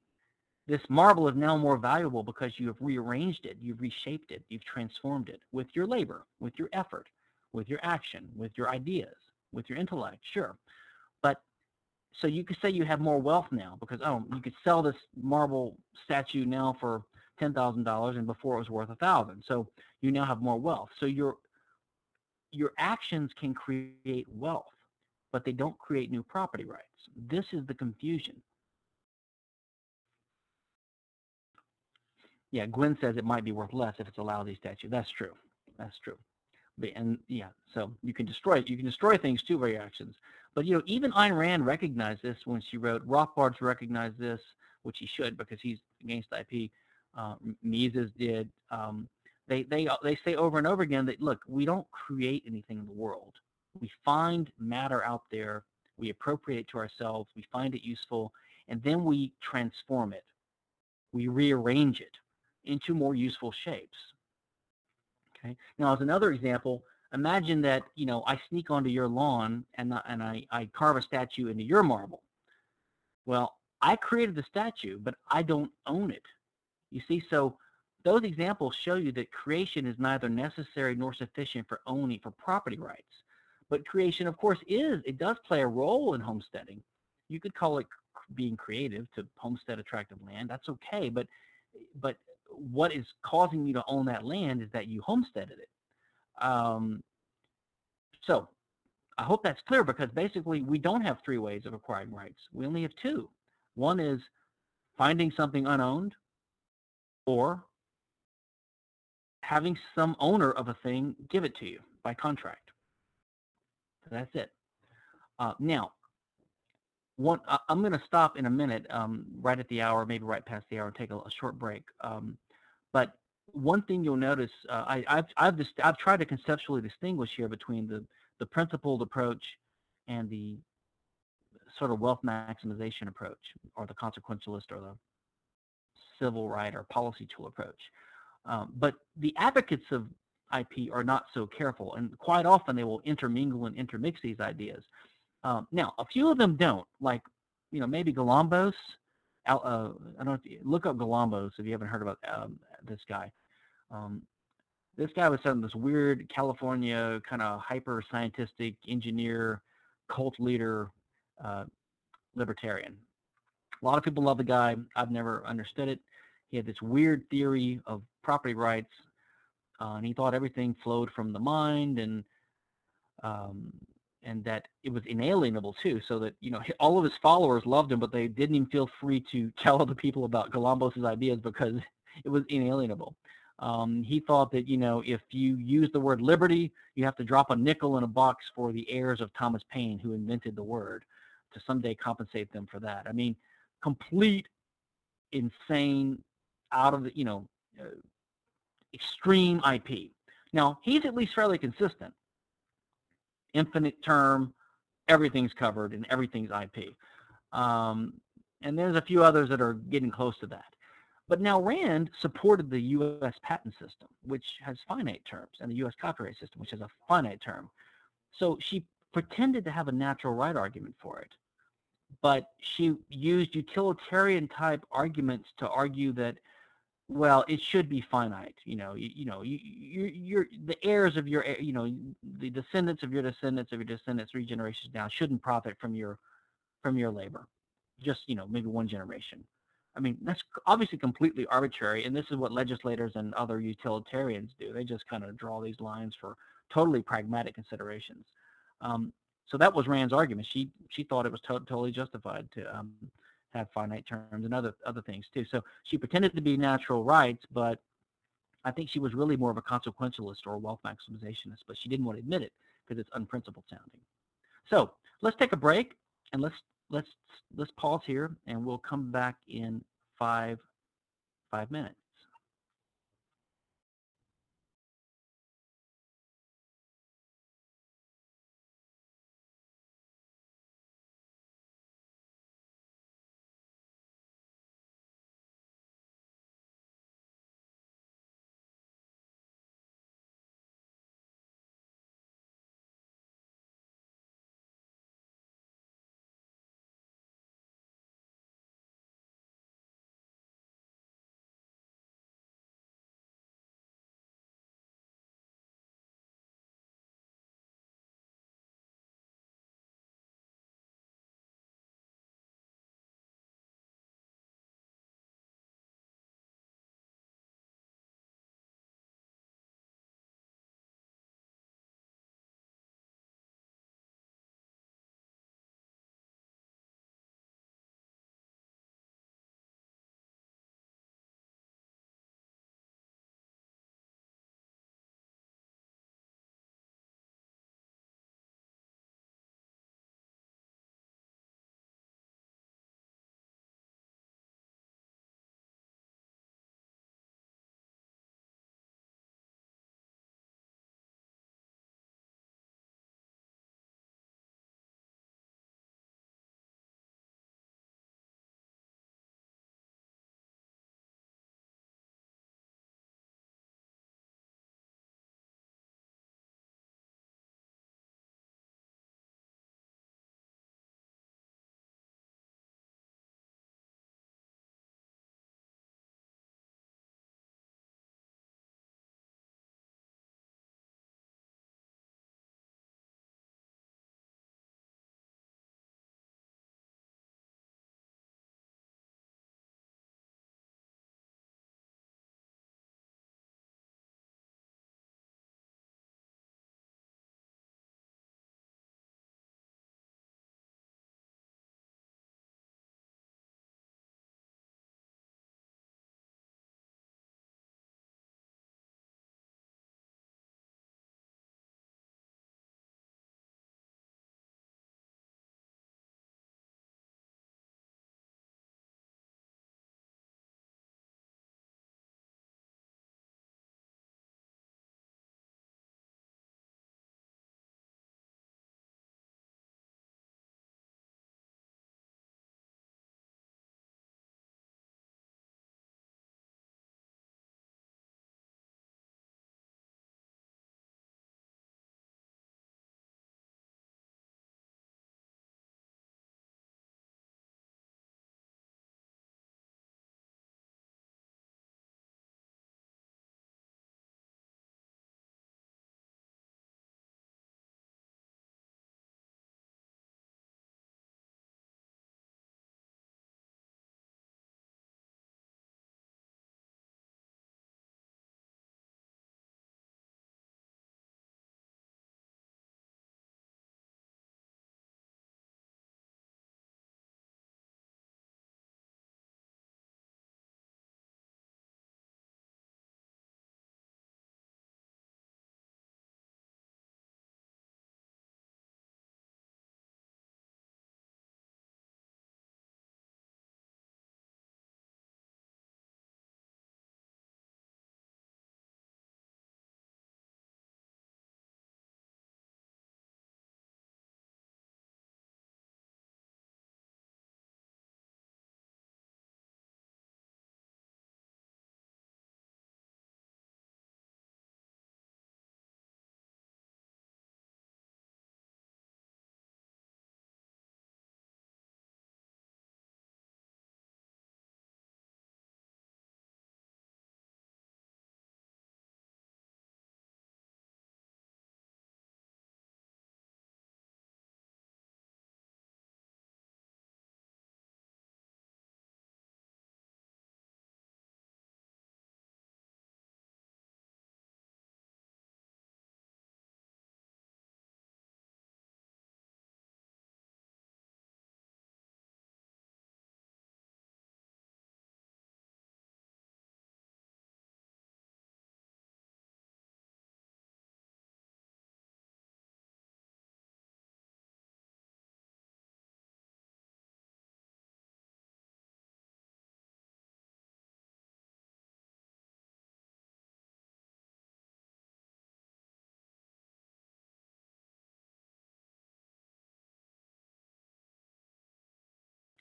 This marble is now more valuable because you have rearranged it, you've reshaped it, you've transformed it with your labor, with your effort, with your action, with your ideas, with your intellect, sure. But so you could say you have more wealth now because, oh, you could sell this marble statue now for $10,000 and before it was worth a thousand. So you now have more wealth. So your, your actions can create wealth, but they don't create new property rights. This is the confusion. yeah, Gwen says it might be worth less if it's a lousy statue. That's true. That's true. But, and yeah, so you can destroy it. You can destroy things too by your actions. But you know, even Ayn Rand recognized this when she wrote. Rothbard's recognized this, which he should because he's against IP. Uh, Mises did. Um, they they uh, they say over and over again that look, we don't create anything in the world. We find matter out there. We appropriate it to ourselves. We find it useful, and then we transform it. We rearrange it into more useful shapes. Okay. Now, as another example, imagine that you know I sneak onto your lawn and and I, I carve a statue into your marble. Well, I created the statue, but I don't own it. You see, so those examples show you that creation is neither necessary nor sufficient for owning for property rights. But creation, of course, is it does play a role in homesteading. You could call it being creative to homestead a tract of land. That's okay, but but what is causing you to own that land is that you homesteaded it. Um, so I hope that's clear because basically we don't have three ways of acquiring rights. We only have two. One is finding something unowned or having some owner of a thing give it to you by contract. So that's it. Uh, now, one, I, I'm going to stop in a minute, um, right at the hour, maybe right past the hour, and take a, a short break. Um, but one thing you'll notice, uh, I, I've, I've, I've tried to conceptually distinguish here between the, the principled approach and the sort of wealth maximization approach, or the consequentialist, or the civil right or policy tool approach. Um, but the advocates of IP are not so careful, and quite often they will intermingle and intermix these ideas. Um, now, a few of them don't, like, you know, maybe Galambos. Uh, I don't know if you, look up Galambos if you haven't heard about um, this guy. Um, this guy was some this weird California kind of hyper scientific engineer, cult leader, uh, libertarian. A lot of people love the guy. I've never understood it. He had this weird theory of property rights, uh, and he thought everything flowed from the mind, and um, and that it was inalienable too. So that you know all of his followers loved him, but they didn't even feel free to tell other people about Galambos' ideas because it was inalienable. Um, he thought that you know if you use the word liberty, you have to drop a nickel in a box for the heirs of Thomas Paine, who invented the word, to someday compensate them for that. I mean, complete insane out of the, you know, uh, extreme IP. Now, he's at least fairly consistent. Infinite term, everything's covered and everything's IP. Um, and there's a few others that are getting close to that. But now Rand supported the U.S. patent system, which has finite terms, and the U.S. copyright system, which has a finite term. So she pretended to have a natural right argument for it but she used utilitarian type arguments to argue that well it should be finite you know you, you know you, you you're the heirs of your you know the descendants of your descendants of your descendants three generations down shouldn't profit from your from your labor. Just you know maybe one generation. I mean that's obviously completely arbitrary and this is what legislators and other utilitarians do. They just kind of draw these lines for totally pragmatic considerations. Um, so that was Rand's argument. She she thought it was to totally justified to um, have finite terms and other other things too. So she pretended to be natural rights, but I think she was really more of a consequentialist or a wealth maximizationist, but she didn't want to admit it because it's unprincipled sounding. So let's take a break and let's let's let's pause here and we'll come back in five five minutes.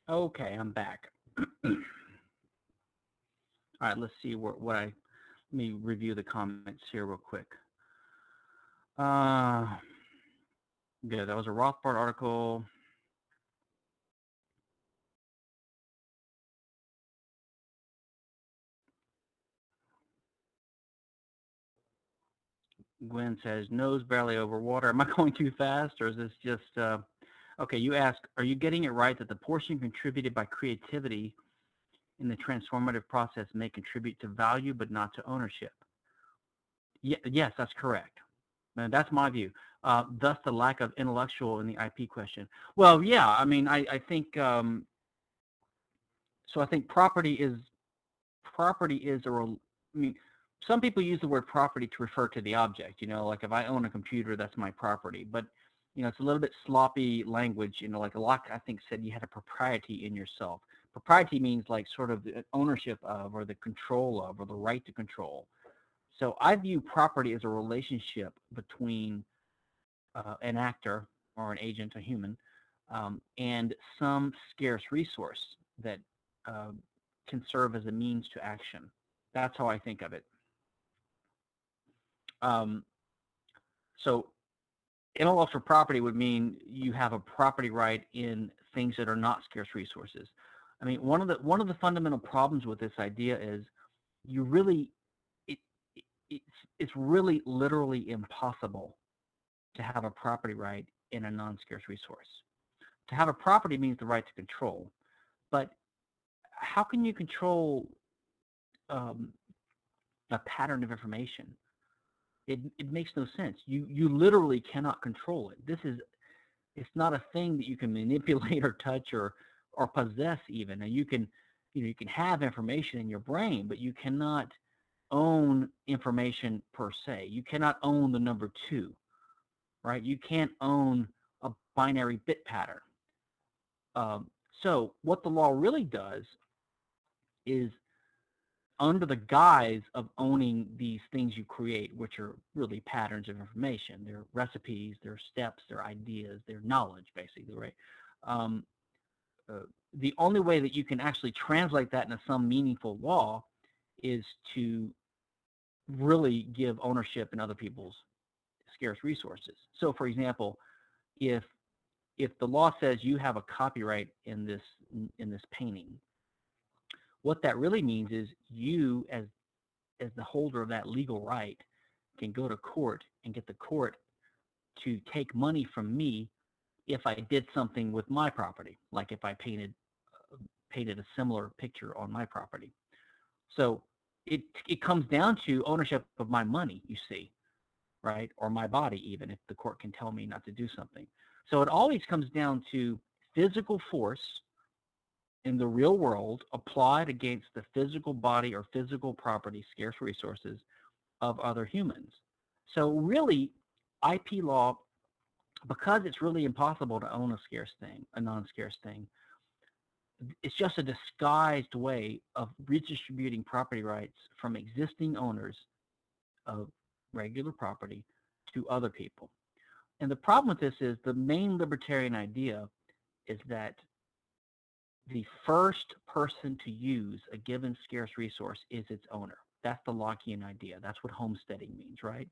Okay, I'm back. All right, let's see what, what I, let me review the comments here real quick. Uh, good, that was a Rothbard article. Gwen says, nose barely over water. Am I going too fast or is this just, uh, okay, you ask, are you getting it right that the portion contributed by creativity in the transformative process may contribute to value but not to ownership? Yeah, yes, that's correct. And that's my view. Uh, thus the lack of intellectual in the IP question. Well, yeah, I mean, I, I think, um, so I think property is, property is a, I mean, some people use the word property to refer to the object, you know, like if I own a computer, that's my property. But, you know, it's a little bit sloppy language, you know, like Locke, I think, said you had a propriety in yourself. Propriety means like sort of the ownership of or the control of or the right to control. So I view property as a relationship between uh, an actor or an agent, a human, um, and some scarce resource that uh, can serve as a means to action. That's how I think of it. Um, so intellectual property would mean you have a property right in things that are not scarce resources. I mean, one of the one of the fundamental problems with this idea is you really it, it it's it's really literally impossible to have a property right in a non-scarce resource. To have a property means the right to control, but how can you control um, a pattern of information? It, it makes no sense. You you literally cannot control it. This is it's not a thing that you can manipulate or touch or or possess even. And you can you know you can have information in your brain, but you cannot own information per se. You cannot own the number two, right? You can't own a binary bit pattern. Um, so what the law really does is under the guise of owning these things you create, which are really patterns of information. They're recipes, they're steps, they're ideas, they're knowledge, basically, right? Um, uh, the only way that you can actually translate that into some meaningful law is to really give ownership in other people's scarce resources. So, for example, if if the law says you have a copyright in this in this painting, what that really means is you, as as the holder of that legal right, can go to court and get the court to take money from me if I did something with my property, like if I painted uh, painted a similar picture on my property. So it it comes down to ownership of my money, you see, right, or my body, even if the court can tell me not to do something. So it always comes down to physical force in the real world applied against the physical body or physical property, scarce resources of other humans. So really, IP law, because it's really impossible to own a scarce thing, a non-scarce thing, it's just a disguised way of redistributing property rights from existing owners of regular property to other people. And the problem with this is the main libertarian idea is that the first person to use a given scarce resource is its owner. That's the Lockean idea. That's what homesteading means, right?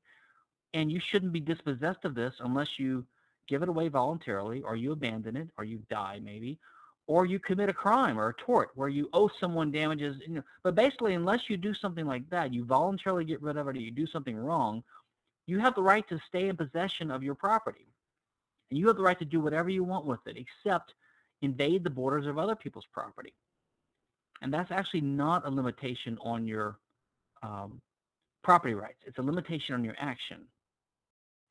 And you shouldn't be dispossessed of this unless you give it away voluntarily or you abandon it or you die maybe or you commit a crime or a tort where you owe someone damages. You know, but basically, unless you do something like that, you voluntarily get rid of it or you do something wrong, you have the right to stay in possession of your property. And you have the right to do whatever you want with it, except invade the borders of other people's property. And that's actually not a limitation on your um, property rights. It's a limitation on your action.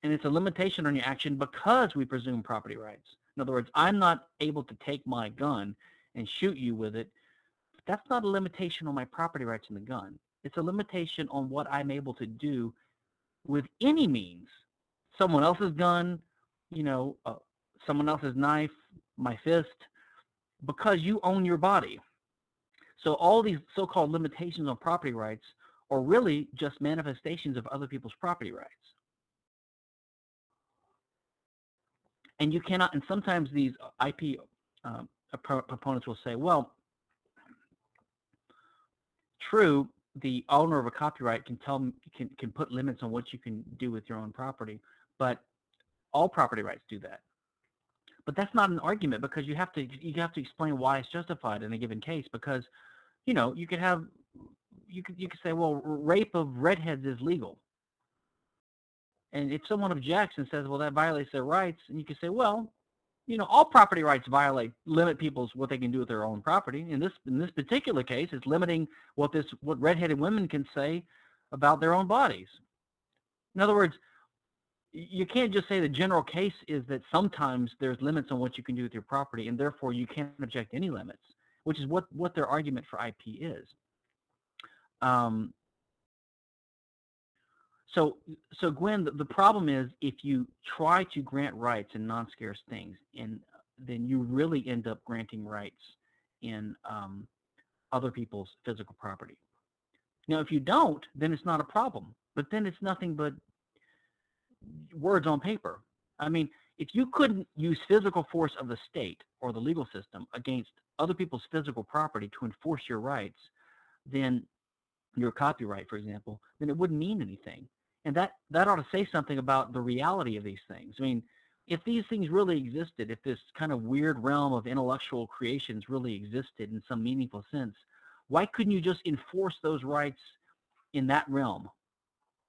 And it's a limitation on your action because we presume property rights. In other words, I'm not able to take my gun and shoot you with it. That's not a limitation on my property rights in the gun. It's a limitation on what I'm able to do with any means. Someone else's gun, you know, uh, someone else's knife, my fist, because you own your body. So all these so-called limitations on property rights are really just manifestations of other people's property rights. And you cannot, and sometimes these IP um, proponents will say, well, true, the owner of a copyright can tell can can put limits on what you can do with your own property, but all property rights do that. But that's not an argument because you have to you have to explain why it's justified in a given case because you know you could have you could you could say well rape of redheads is legal. And if someone objects and says well that violates their rights and you can say well you know, all property rights violate limit people's what they can do with their own property. In this in this particular case, it's limiting what this what redheaded women can say about their own bodies. In other words, you can't just say the general case is that sometimes there's limits on what you can do with your property, and therefore you can't object any limits, which is what what their argument for IP is. Um, so, so Gwen, the, the, problem is if you try to grant rights in non-scarce things, and then you really end up granting rights in um, other people's physical property. Now, if you don't, then it's not a problem. But then it's nothing but words on paper. I mean, if you couldn't use physical force of the state or the legal system against other people's physical property to enforce your rights, then your copyright, for example, then it wouldn't mean anything. And that, that ought to say something about the reality of these things. I mean, if these things really existed, if this kind of weird realm of intellectual creations really existed in some meaningful sense, why couldn't you just enforce those rights in that realm?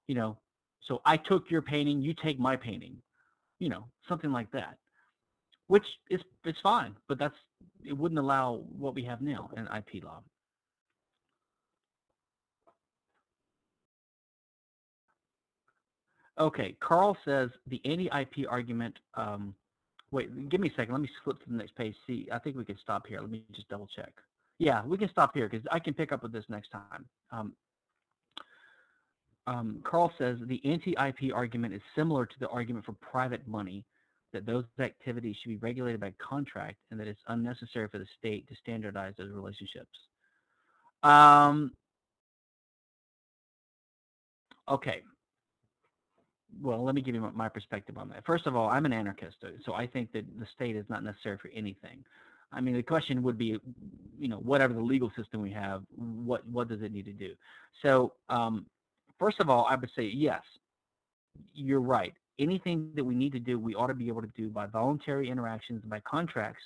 You know, so I took your painting, you take my painting, you know, something like that, which is it's fine, but that's it wouldn't allow what we have now in IP law. Okay, Carl says the anti-IP argument. Um, wait, give me a second. Let me flip to the next page. See, I think we can stop here. Let me just double check. Yeah, we can stop here because I can pick up with this next time. Um, um, Carl says the anti-IP argument is similar to the argument for private money, that those activities should be regulated by contract and that it's unnecessary for the state to standardize those relationships. Um, okay, well, let me give you my perspective on that. First of all, I'm an anarchist, uh, so I think that the state is not necessary for anything. I mean, the question would be, you know, whatever the legal system we have, what what does it need to do? So, um, first of all, I would say yes, you're right. Anything that we need to do, we ought to be able to do by voluntary interactions, by contracts.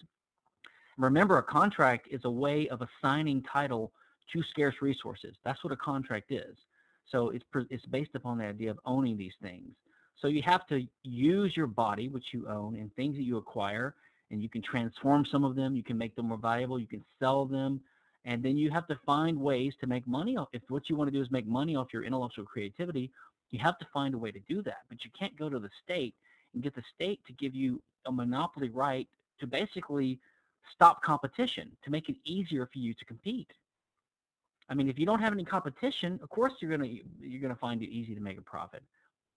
Remember, a contract is a way of assigning title to scarce resources. That's what a contract is. So it's, it's based upon the idea of owning these things. So you have to use your body, which you own, and things that you acquire, and you can transform some of them. You can make them more valuable. You can sell them. And then you have to find ways to make money. Off. If what you want to do is make money off your intellectual creativity, you have to find a way to do that. But you can't go to the state and get the state to give you a monopoly right to basically stop competition, to make it easier for you to compete. I mean, if you don't have any competition, of course you're gonna you're gonna find it easy to make a profit.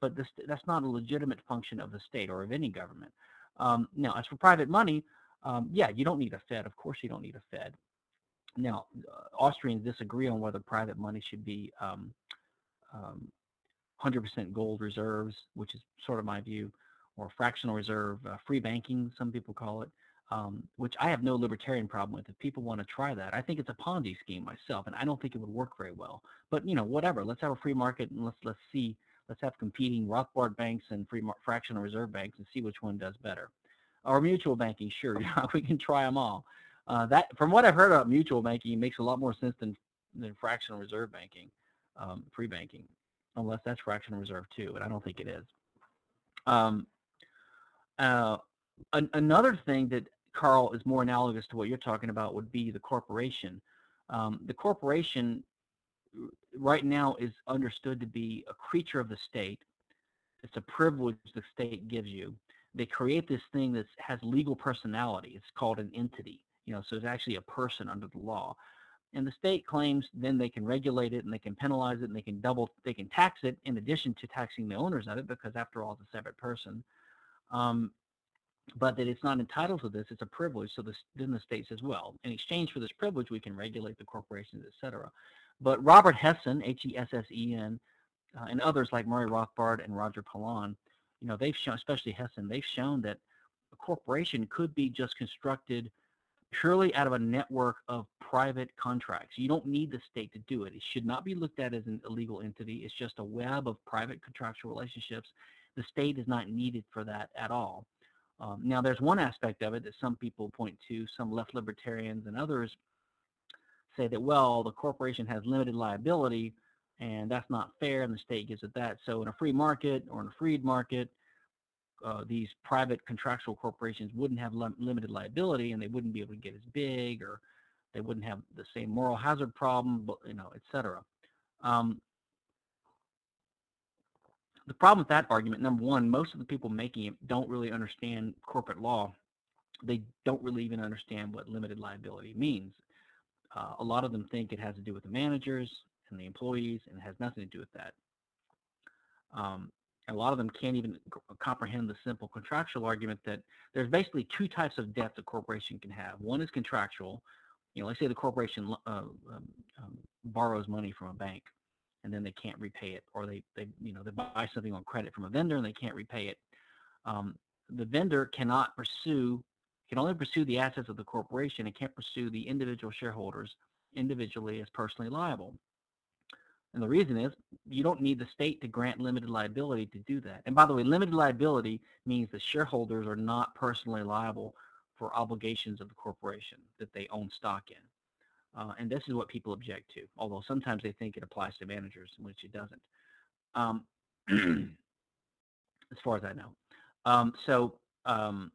But this, that's not a legitimate function of the state or of any government. Um, now, as for private money, um, yeah, you don't need a Fed. Of course, you don't need a Fed. Now, uh, Austrians disagree on whether private money should be 100% um, um, gold reserves, which is sort of my view, or fractional reserve, uh, free banking, some people call it um, which I have no libertarian problem with. If people want to try that, I think it's a Ponzi scheme myself, and I don't think it would work very well. But you know, whatever. Let's have a free market, and let's let's see. Let's have competing Rothbard banks and free fractional reserve banks, and see which one does better. Or mutual banking, sure, we can try them all. Uh, that, from what I've heard about mutual banking, makes a lot more sense than than fractional reserve banking, um, free banking, unless that's fractional reserve too, and I don't think it is. Um, uh, an, another thing that Carl, is more analogous to what you're talking about would be the corporation. Um, the corporation right now is understood to be a creature of the state. It's a privilege the state gives you. They create this thing that has legal personality. It's called an entity. You know, so it's actually a person under the law. And the state claims then they can regulate it and they can penalize it and they can double, they can tax it in addition to taxing the owners of it because after all, it's a separate person. Um, but that it's not entitled to this, it's a privilege. So then the state says, well, in exchange for this privilege, we can regulate the corporations, et cetera. But Robert Hessen, H-E-S-S-E-N, uh, and others like Murray Rothbard and Roger Pilon, you know, they've shown, especially Hessen, they've shown that a corporation could be just constructed purely out of a network of private contracts. You don't need the state to do it. It should not be looked at as an illegal entity. It's just a web of private contractual relationships. The state is not needed for that at all. Um, now, there's one aspect of it that some people point to, some left libertarians and others say that, well, the corporation has limited liability and that's not fair and the state gives it that. So in a free market or in a freed market, uh, these private contractual corporations wouldn't have lim limited liability and they wouldn't be able to get as big or they wouldn't have the same moral hazard problem, but, you know, et cetera. Um, the problem with that argument, number one, most of the people making it don't really understand corporate law. They don't really even understand what limited liability means. Uh, a lot of them think it has to do with the managers and the employees, and it has nothing to do with that. Um, a lot of them can't even comprehend the simple contractual argument that there's basically two types of debts a corporation can have. One is contractual. You know, let's say the corporation uh, um, um, borrows money from a bank and then they can't repay it, or they, they, you know, they buy something on credit from a vendor and they can't repay it. Um, the vendor cannot pursue, can only pursue the assets of the corporation and can't pursue the individual shareholders individually as personally liable. And the reason is you don't need the state to grant limited liability to do that. And by the way, limited liability means the shareholders are not personally liable for obligations of the corporation that they own stock in. Uh, and this is what people object to, although sometimes they think it applies to managers, which it doesn't, um, as far as I know. Um, so, um,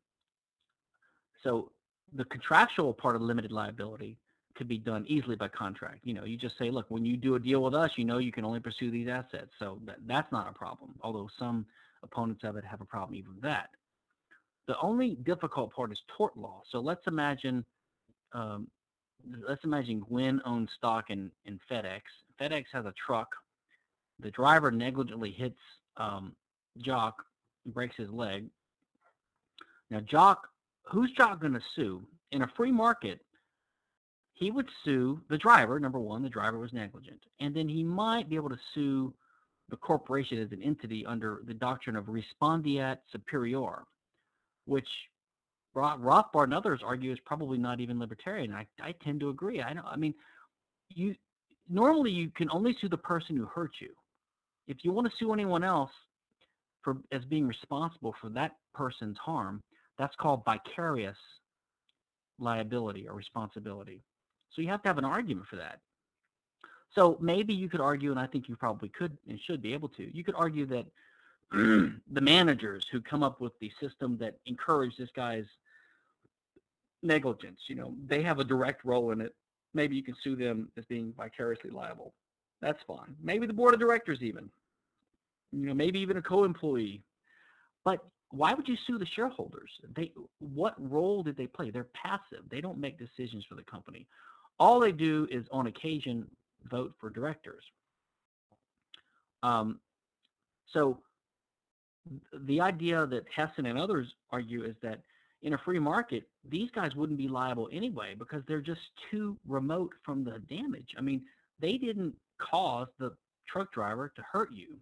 so the contractual part of limited liability could be done easily by contract. You know, you just say, look, when you do a deal with us, you know you can only pursue these assets. So that, that's not a problem, although some opponents of it have a problem even with that. The only difficult part is tort law. So let's imagine um, let's imagine Gwen owns stock in, in FedEx. FedEx has a truck. The driver negligently hits um, Jock, breaks his leg. Now, Jock, who's Jock going to sue? In a free market, he would sue the driver. Number one, the driver was negligent. And then he might be able to sue the corporation as an entity under the doctrine of respondeat superior, which Rothbard and others argue is probably not even libertarian. I, I tend to agree. I know. I mean, you normally you can only sue the person who hurt you. If you want to sue anyone else for as being responsible for that person's harm, that's called vicarious liability or responsibility. So you have to have an argument for that. So maybe you could argue, and I think you probably could and should be able to, you could argue that the managers who come up with the system that encouraged this guy's negligence. You know, they have a direct role in it. Maybe you can sue them as being vicariously liable. That's fine. Maybe the board of directors even. You know, maybe even a co-employee. But why would you sue the shareholders? They what role did they play? They're passive. They don't make decisions for the company. All they do is on occasion vote for directors. Um, so the idea that Hessen and others argue is that in a free market, these guys wouldn't be liable anyway because they're just too remote from the damage. I mean, they didn't cause the truck driver to hurt you.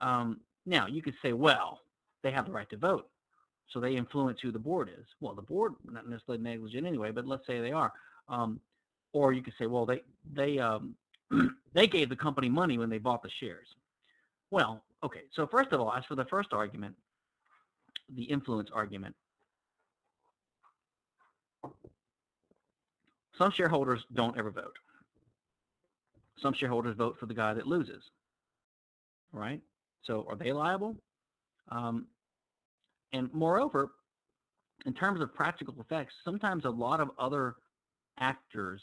Um, now, you could say, well, they have the right to vote, so they influence who the board is. Well, the board not necessarily negligent anyway, but let's say they are. Um, or you could say, well, they they um, they gave the company money when they bought the shares. Well, okay. So first of all, as for the first argument, the influence argument, Some shareholders don't ever vote. Some shareholders vote for the guy that loses, right? So are they liable? Um, and moreover, in terms of practical effects, sometimes a lot of other actors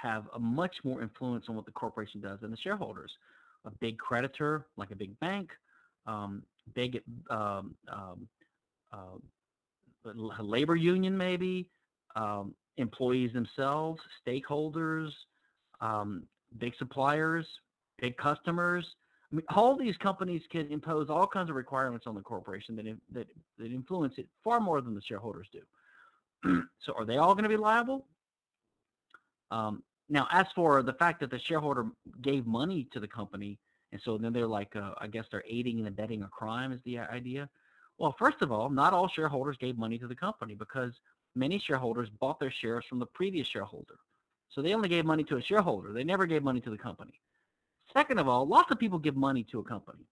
have a much more influence on what the corporation does than the shareholders. A big creditor, like a big bank, um, big um, um, uh, labor union maybe, um, employees themselves, stakeholders, um, big suppliers, big customers. I mean, all these companies can impose all kinds of requirements on the corporation that, that, that influence it far more than the shareholders do. so are they all going to be liable? Um, now, as for the fact that the shareholder gave money to the company, and so then they're like, uh, I guess they're aiding and abetting a crime is the idea. Well, first of all, not all shareholders gave money to the company because many shareholders bought their shares from the previous shareholder. So they only gave money to a shareholder. They never gave money to the company. Second of all, lots of people give money to a company.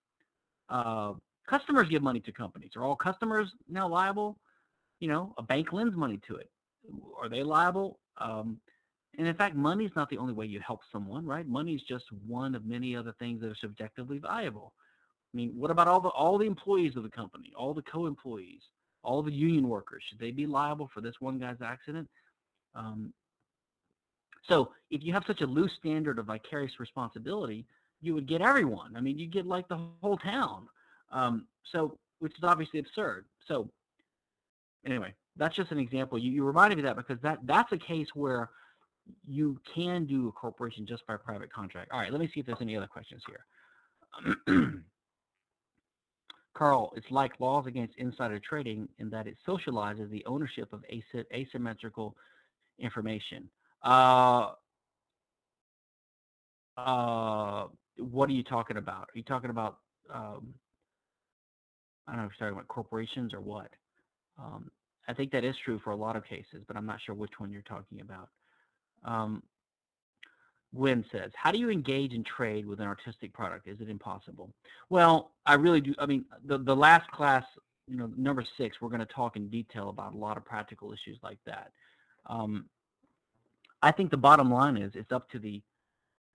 Uh, customers give money to companies. Are all customers now liable? You know, a bank lends money to it. Are they liable? Um, and in fact, money is not the only way you help someone, right? Money is just one of many other things that are subjectively valuable. I mean, what about all the all the employees of the company, all the co-employees, all the union workers? Should they be liable for this one guy's accident? Um, so if you have such a loose standard of vicarious responsibility, you would get everyone. I mean, you get like the whole town. Um, so, which is obviously absurd. So, anyway, that's just an example. You, you reminded me of that because that that's a case where you can do a corporation just by private contract. All right, let me see if there's any other questions here. Carl, it's like laws against insider trading in that it socializes the ownership of asymmetrical information. Uh, uh, what are you talking about? Are you talking about, um, I don't know if you're talking about corporations or what? Um, I think that is true for a lot of cases, but I'm not sure which one you're talking about. Um, Gwen says, how do you engage in trade with an artistic product? Is it impossible? Well, I really do. I mean, the, the last class, you know, number six, we're going to talk in detail about a lot of practical issues like that. Um, I think the bottom line is it's up to the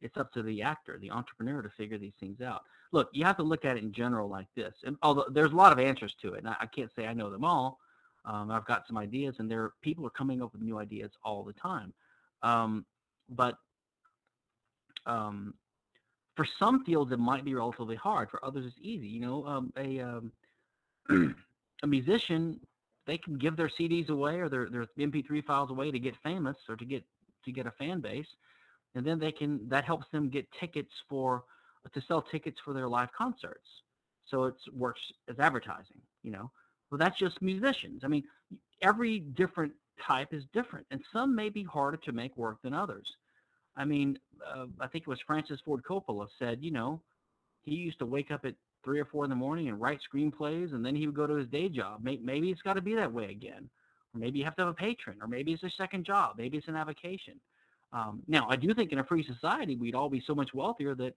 it's up to the actor, the entrepreneur to figure these things out. Look, you have to look at it in general like this. And although there's a lot of answers to it, and I, I can't say I know them all. Um, I've got some ideas, and there people are coming up with new ideas all the time. Um, but um, for some fields, it might be relatively hard. For others, it's easy. You know, um, a um, a musician, they can give their CDs away or their their MP3 files away to get famous or to get to get a fan base, and then they can that helps them get tickets for to sell tickets for their live concerts. So it works as advertising. You know, well that's just musicians. I mean, every different type is different, and some may be harder to make work than others. I mean, uh, I think it was Francis Ford Coppola said, you know, he used to wake up at three or four in the morning and write screenplays, and then he would go to his day job. Maybe it's got to be that way again, or maybe you have to have a patron, or maybe it's a second job, maybe it's an avocation. Um, now, I do think in a free society, we'd all be so much wealthier that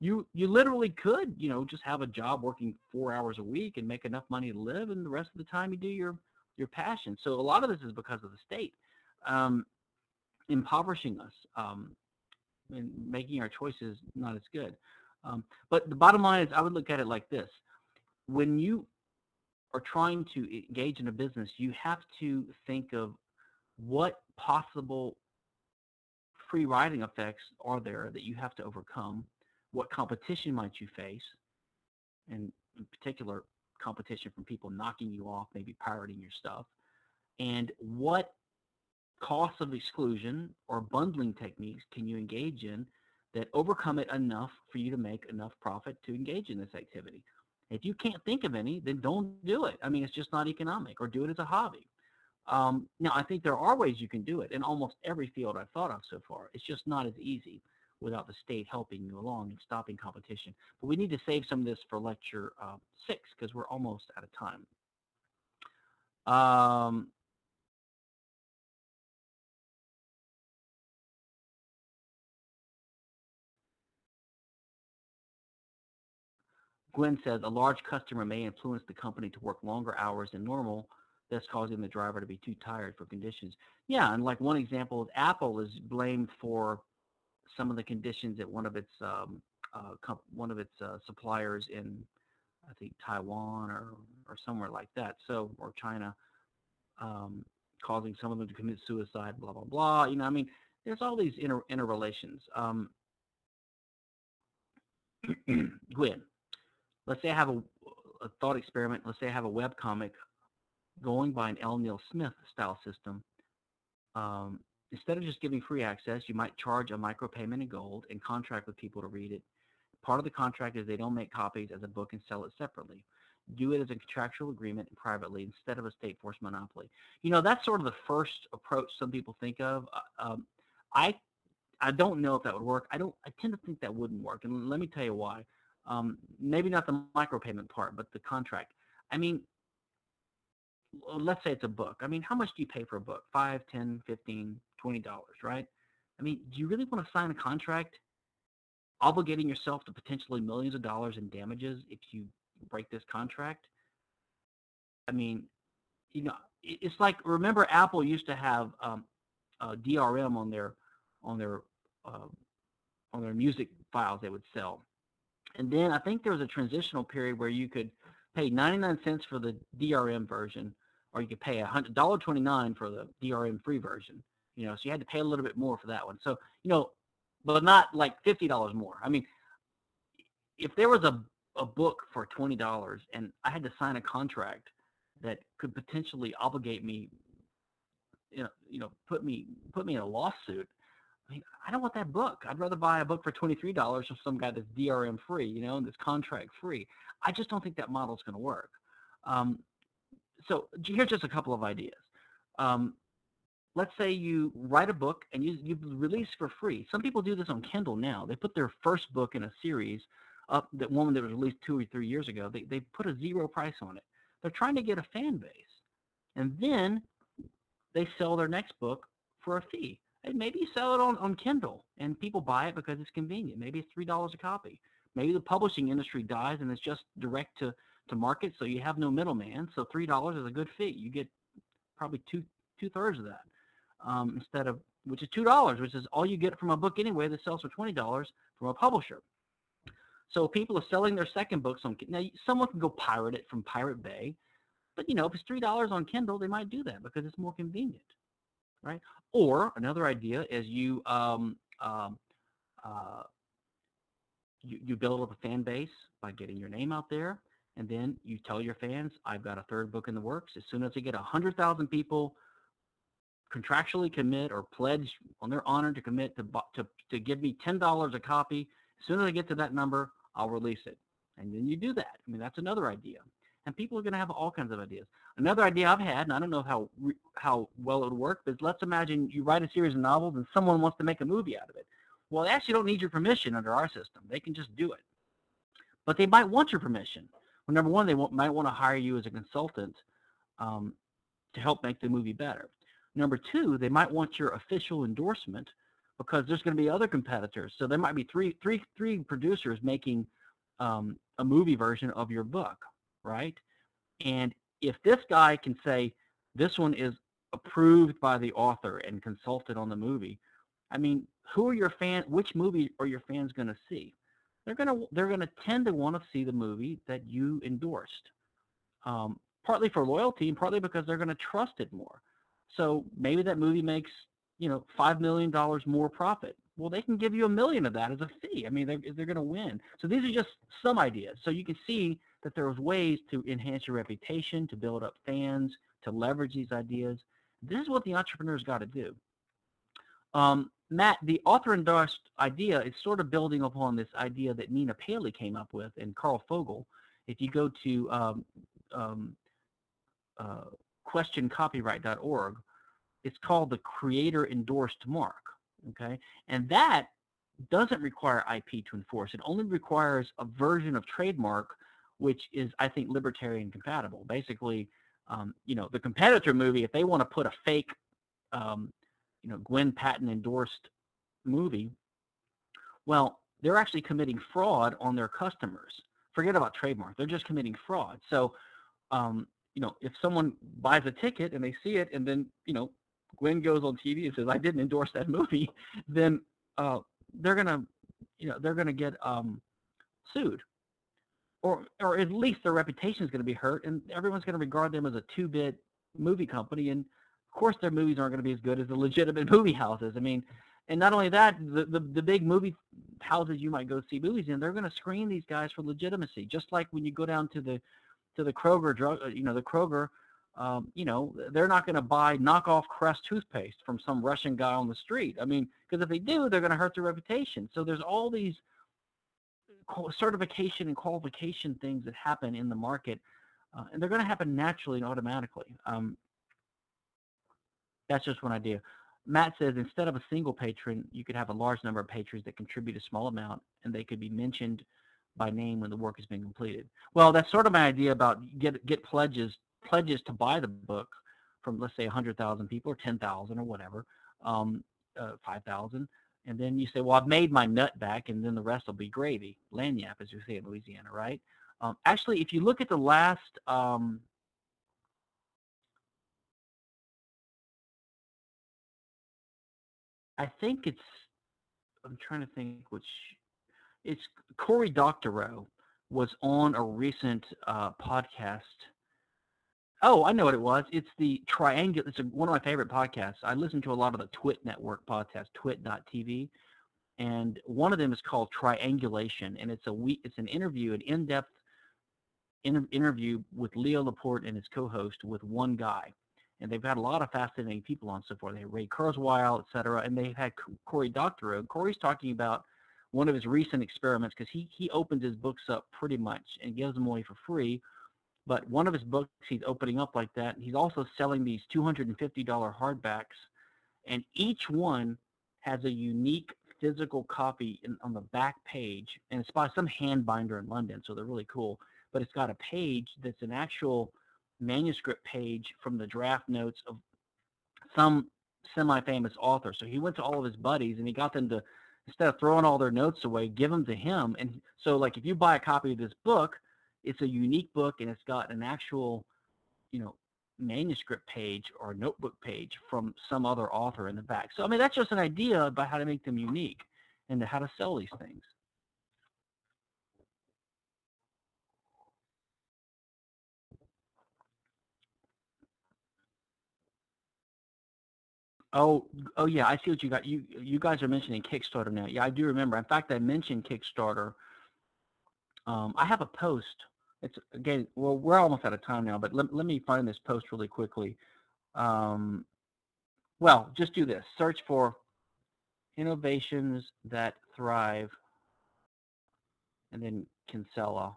you you literally could, you know, just have a job working four hours a week and make enough money to live, and the rest of the time you do your your passion. So a lot of this is because of the state. Um, impoverishing us um, and making our choices not as good. Um, but the bottom line is, I would look at it like this: when you are trying to engage in a business, you have to think of what possible free riding effects are there that you have to overcome. What competition might you face, and in particular, competition from people knocking you off, maybe pirating your stuff, and what costs of exclusion or bundling techniques can you engage in that overcome it enough for you to make enough profit to engage in this activity? If you can't think of any, then don't do it. I mean, it's just not economic or do it as a hobby. Um, now, I think there are ways you can do it in almost every field I've thought of so far. It's just not as easy without the state helping you along and stopping competition. But we need to save some of this for lecture uh, six because we're almost out of time. Um, Gwen says a large customer may influence the company to work longer hours than normal, thus causing the driver to be too tired for conditions. Yeah, and like one example is Apple is blamed for some of the conditions at one of its um, uh, one of its uh, suppliers in I think Taiwan or or somewhere like that. So or China, um, causing some of them to commit suicide. Blah blah blah. You know, I mean, there's all these inter interrelations. Um, Gwen, let's say I have a, a thought experiment. Let's say I have a web comic going by an L. Neil Smith style system. Um, instead of just giving free access, you might charge a micropayment in gold and contract with people to read it. Part of the contract is they don't make copies as a book and sell it separately. Do it as a contractual agreement privately instead of a state force monopoly. You know, that's sort of the first approach some people think of. Uh, um, I I don't know if that would work. I don't. I tend to think that wouldn't work, and let me tell you why. Um, maybe not the micropayment part, but the contract. I mean, let's say it's a book. I mean, how much do you pay for a book? Five, ten, fifteen, twenty dollars, right? I mean, do you really want to sign a contract obligating yourself to potentially millions of dollars in damages if you break this contract? I mean, you know, it's like remember Apple used to have um, DRM on their on their uh, on their music files they would sell, and then I think there was a transitional period where you could pay 99 cents for the DRM version, or you could pay a hundred dollar twenty nine for the DRM free version. You know, so you had to pay a little bit more for that one. So you know, but not like fifty dollars more. I mean, if there was a a book for twenty dollars and I had to sign a contract that could potentially obligate me, you know, you know, put me put me in a lawsuit. I mean, I don't want that book. I'd rather buy a book for twenty three dollars from some guy that's DRM free, you know, and that's contract free. I just don't think that model is going to work. Um, so here's just a couple of ideas. Um, let's say you write a book and you, you release for free. Some people do this on Kindle now. They put their first book in a series up that one that was released two or three years ago. They, they put a zero price on it. They're trying to get a fan base. And then they sell their next book for a fee. And maybe you sell it on, on Kindle and people buy it because it's convenient. Maybe it's $3 a copy. Maybe the publishing industry dies and it's just direct to, to market, so you have no middleman. So $3 is a good fee. You get probably two two thirds of that um, instead of which is two dollars, which is all you get from a book anyway that sells for twenty dollars from a publisher. So people are selling their second books on now. Someone can go pirate it from Pirate Bay, but you know if it's three dollars on Kindle, they might do that because it's more convenient, right? Or another idea is you um, um, uh, you, you build up a fan base by getting your name out there, and then you tell your fans, I've got a third book in the works. As soon as they get a hundred thousand people contractually commit or pledge on their honor to commit to, to, to give me $10 a copy, as soon as I get to that number, I'll release it. And then you do that. I mean, that's another idea. And people are going to have all kinds of ideas. Another idea I've had, and I don't know how how well it would work, but let's imagine you write a series of novels and someone wants to make a movie out of it. Well, they actually don't need your permission under our system. They can just do it. But they might want your permission. Well, number one, they might want to hire you as a consultant um, to help make the movie better. Number two, they might want your official endorsement because there's going to be other competitors. So there might be three, three, three producers making um, a movie version of your book, right? And if this guy can say this one is approved by the author and consulted on the movie, I mean, who are your fans? Which movie are your fans going to see? They're to they're to tend to want to see the movie that you endorsed, um, partly for loyalty and partly because they're to trust it more. So maybe that movie makes, you know, $5 million more profit. Well, they can give you a million of that as a fee. I mean, they're, they're to win. So these are just some ideas. So you can see that there's ways to enhance your reputation, to build up fans, to leverage these ideas. This is what the entrepreneur's got to do. Um, Matt, the author endorsed idea is sort of building upon this idea that Nina Paley came up with and Karl Fogel. If you go to um, um, uh, questioncopyright.org. It's called the creator endorsed mark. Okay, and that doesn't require IP to enforce. It only requires a version of trademark which is, I think, libertarian compatible. Basically, um, you know, the competitor movie, if they want to put a fake, um, you know, Gwen Patton endorsed movie, well, they're actually committing fraud on their customers. Forget about trademark. They're just committing fraud. So um, you know, if someone buys a ticket and they see it, and then you know, Gwen goes on TV and says, "I didn't endorse that movie," then uh, they're gonna, you know, they're gonna get um, sued, or or at least their reputation is gonna be hurt, and everyone's gonna regard them as a two-bit movie company, and course their movies aren't gonna be as good as the legitimate movie houses. I mean, and not only that, the, the, the big movie houses you might go see movies in, they're going to screen these guys for legitimacy. Just like when you go down to the to the Kroger drug, uh, you know, the Kroger, um, you know, they're not going to buy knockoff Crest toothpaste from some Russian guy on the street. I mean, because if they do, they're going to hurt their reputation. So there's all these certification and qualification things that happen in the market, uh, and they're going to happen naturally and automatically. Um, that's just one idea. Matt says instead of a single patron, you could have a large number of patrons that contribute a small amount, and they could be mentioned by name when the work has been completed. Well, that's sort of my idea about get get pledges pledges to buy the book from let's say 100,000 people or 10,000 or whatever, um, uh, 5,000, and then you say, well, I've made my nut back, and then the rest will be gravy, lagniappe, as we say in Louisiana, right? Um, actually, if you look at the last um, I think it's I'm trying to think which it's Cory Doctorow was on a recent uh, podcast. Oh, I know what it was. It's the Triangle. It's a, one of my favorite podcasts. I listen to a lot of the Twit Network podcasts, Twit.tv, and one of them is called Triangulation, and it's a week. It's an interview, an in-depth inter- interview with Leo Laporte and his co-host with one guy and they've had a lot of fascinating people on so far. They had Ray Kurzweil, et cetera, and they've had Cory Doctorow. Cory's talking about one of his recent experiments because he he opens his books up pretty much and gives them away for free. But one of his books he's opening up like that. And He's also selling these $250 hardbacks, and each one has a unique physical copy in, on the back page, and it's by some hand binder in London, so they're really cool. But it's got a page that's an actual manuscript page from the draft notes of some semi-famous author. So he went to all of his buddies and he got them to instead of throwing all their notes away, give them to him. And so like if you buy a copy of this book, it's a unique book and it's got an actual, you know, manuscript page or notebook page from some other author in the back. So I mean that's just an idea about how to make them unique and how to sell these things. Oh, oh yeah, I see what you got. You you guys are mentioning Kickstarter now. Yeah, I do remember. In fact, I mentioned Kickstarter. Um, I have a post. It's again, well, we're almost out of time now, but let, let me find this post really quickly. Um, well, just do this. Search for innovations that thrive, and then Kinsella.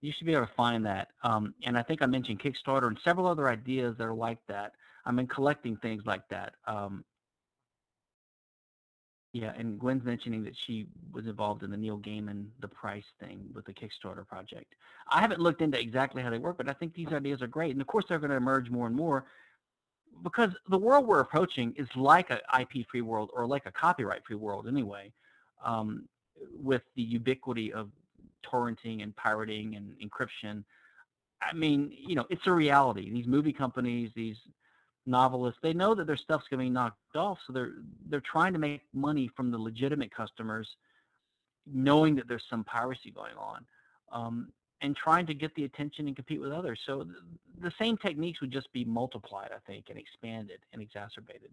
You should be able to find that. Um, and I think I mentioned Kickstarter and several other ideas that are like that. I mean, collecting things like that. Um, yeah, and Gwen's mentioning that she was involved in the Neil Gaiman, the price thing with the Kickstarter project. I haven't looked into exactly how they work, but I think these ideas are great. And of course, they're going to emerge more and more because the world we're approaching is like an IP-free world or like a copyright-free world anyway, um, with the ubiquity of torrenting and pirating and encryption. I mean, you know, it's a reality. These movie companies, these novelists, they know that their stuff's going to be knocked off, so they're they're trying to make money from the legitimate customers, knowing that there's some piracy going on, um, and trying to get the attention and compete with others. So th- the same techniques would just be multiplied, I think, and expanded and exacerbated.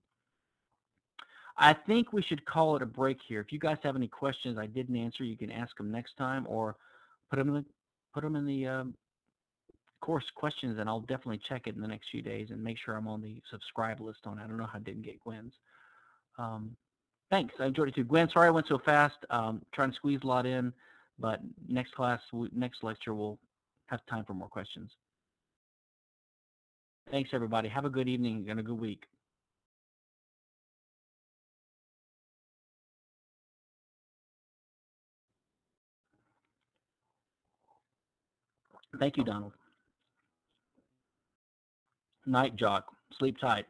I think we should call it a break here. If you guys have any questions I didn't answer, you can ask them next time or put them in the, put them in the um, course questions, and I'll definitely check it in the next few days and make sure I'm on the subscribe list on. I don't know how I didn't get Gwen's. Um, thanks. I enjoyed it too. Gwen, sorry I went so fast. Um, trying to squeeze a lot in, but next class, next lecture, we'll have time for more questions. Thanks, everybody. Have a good evening and a good week. Thank you, Donald. Night, Jock. Sleep tight.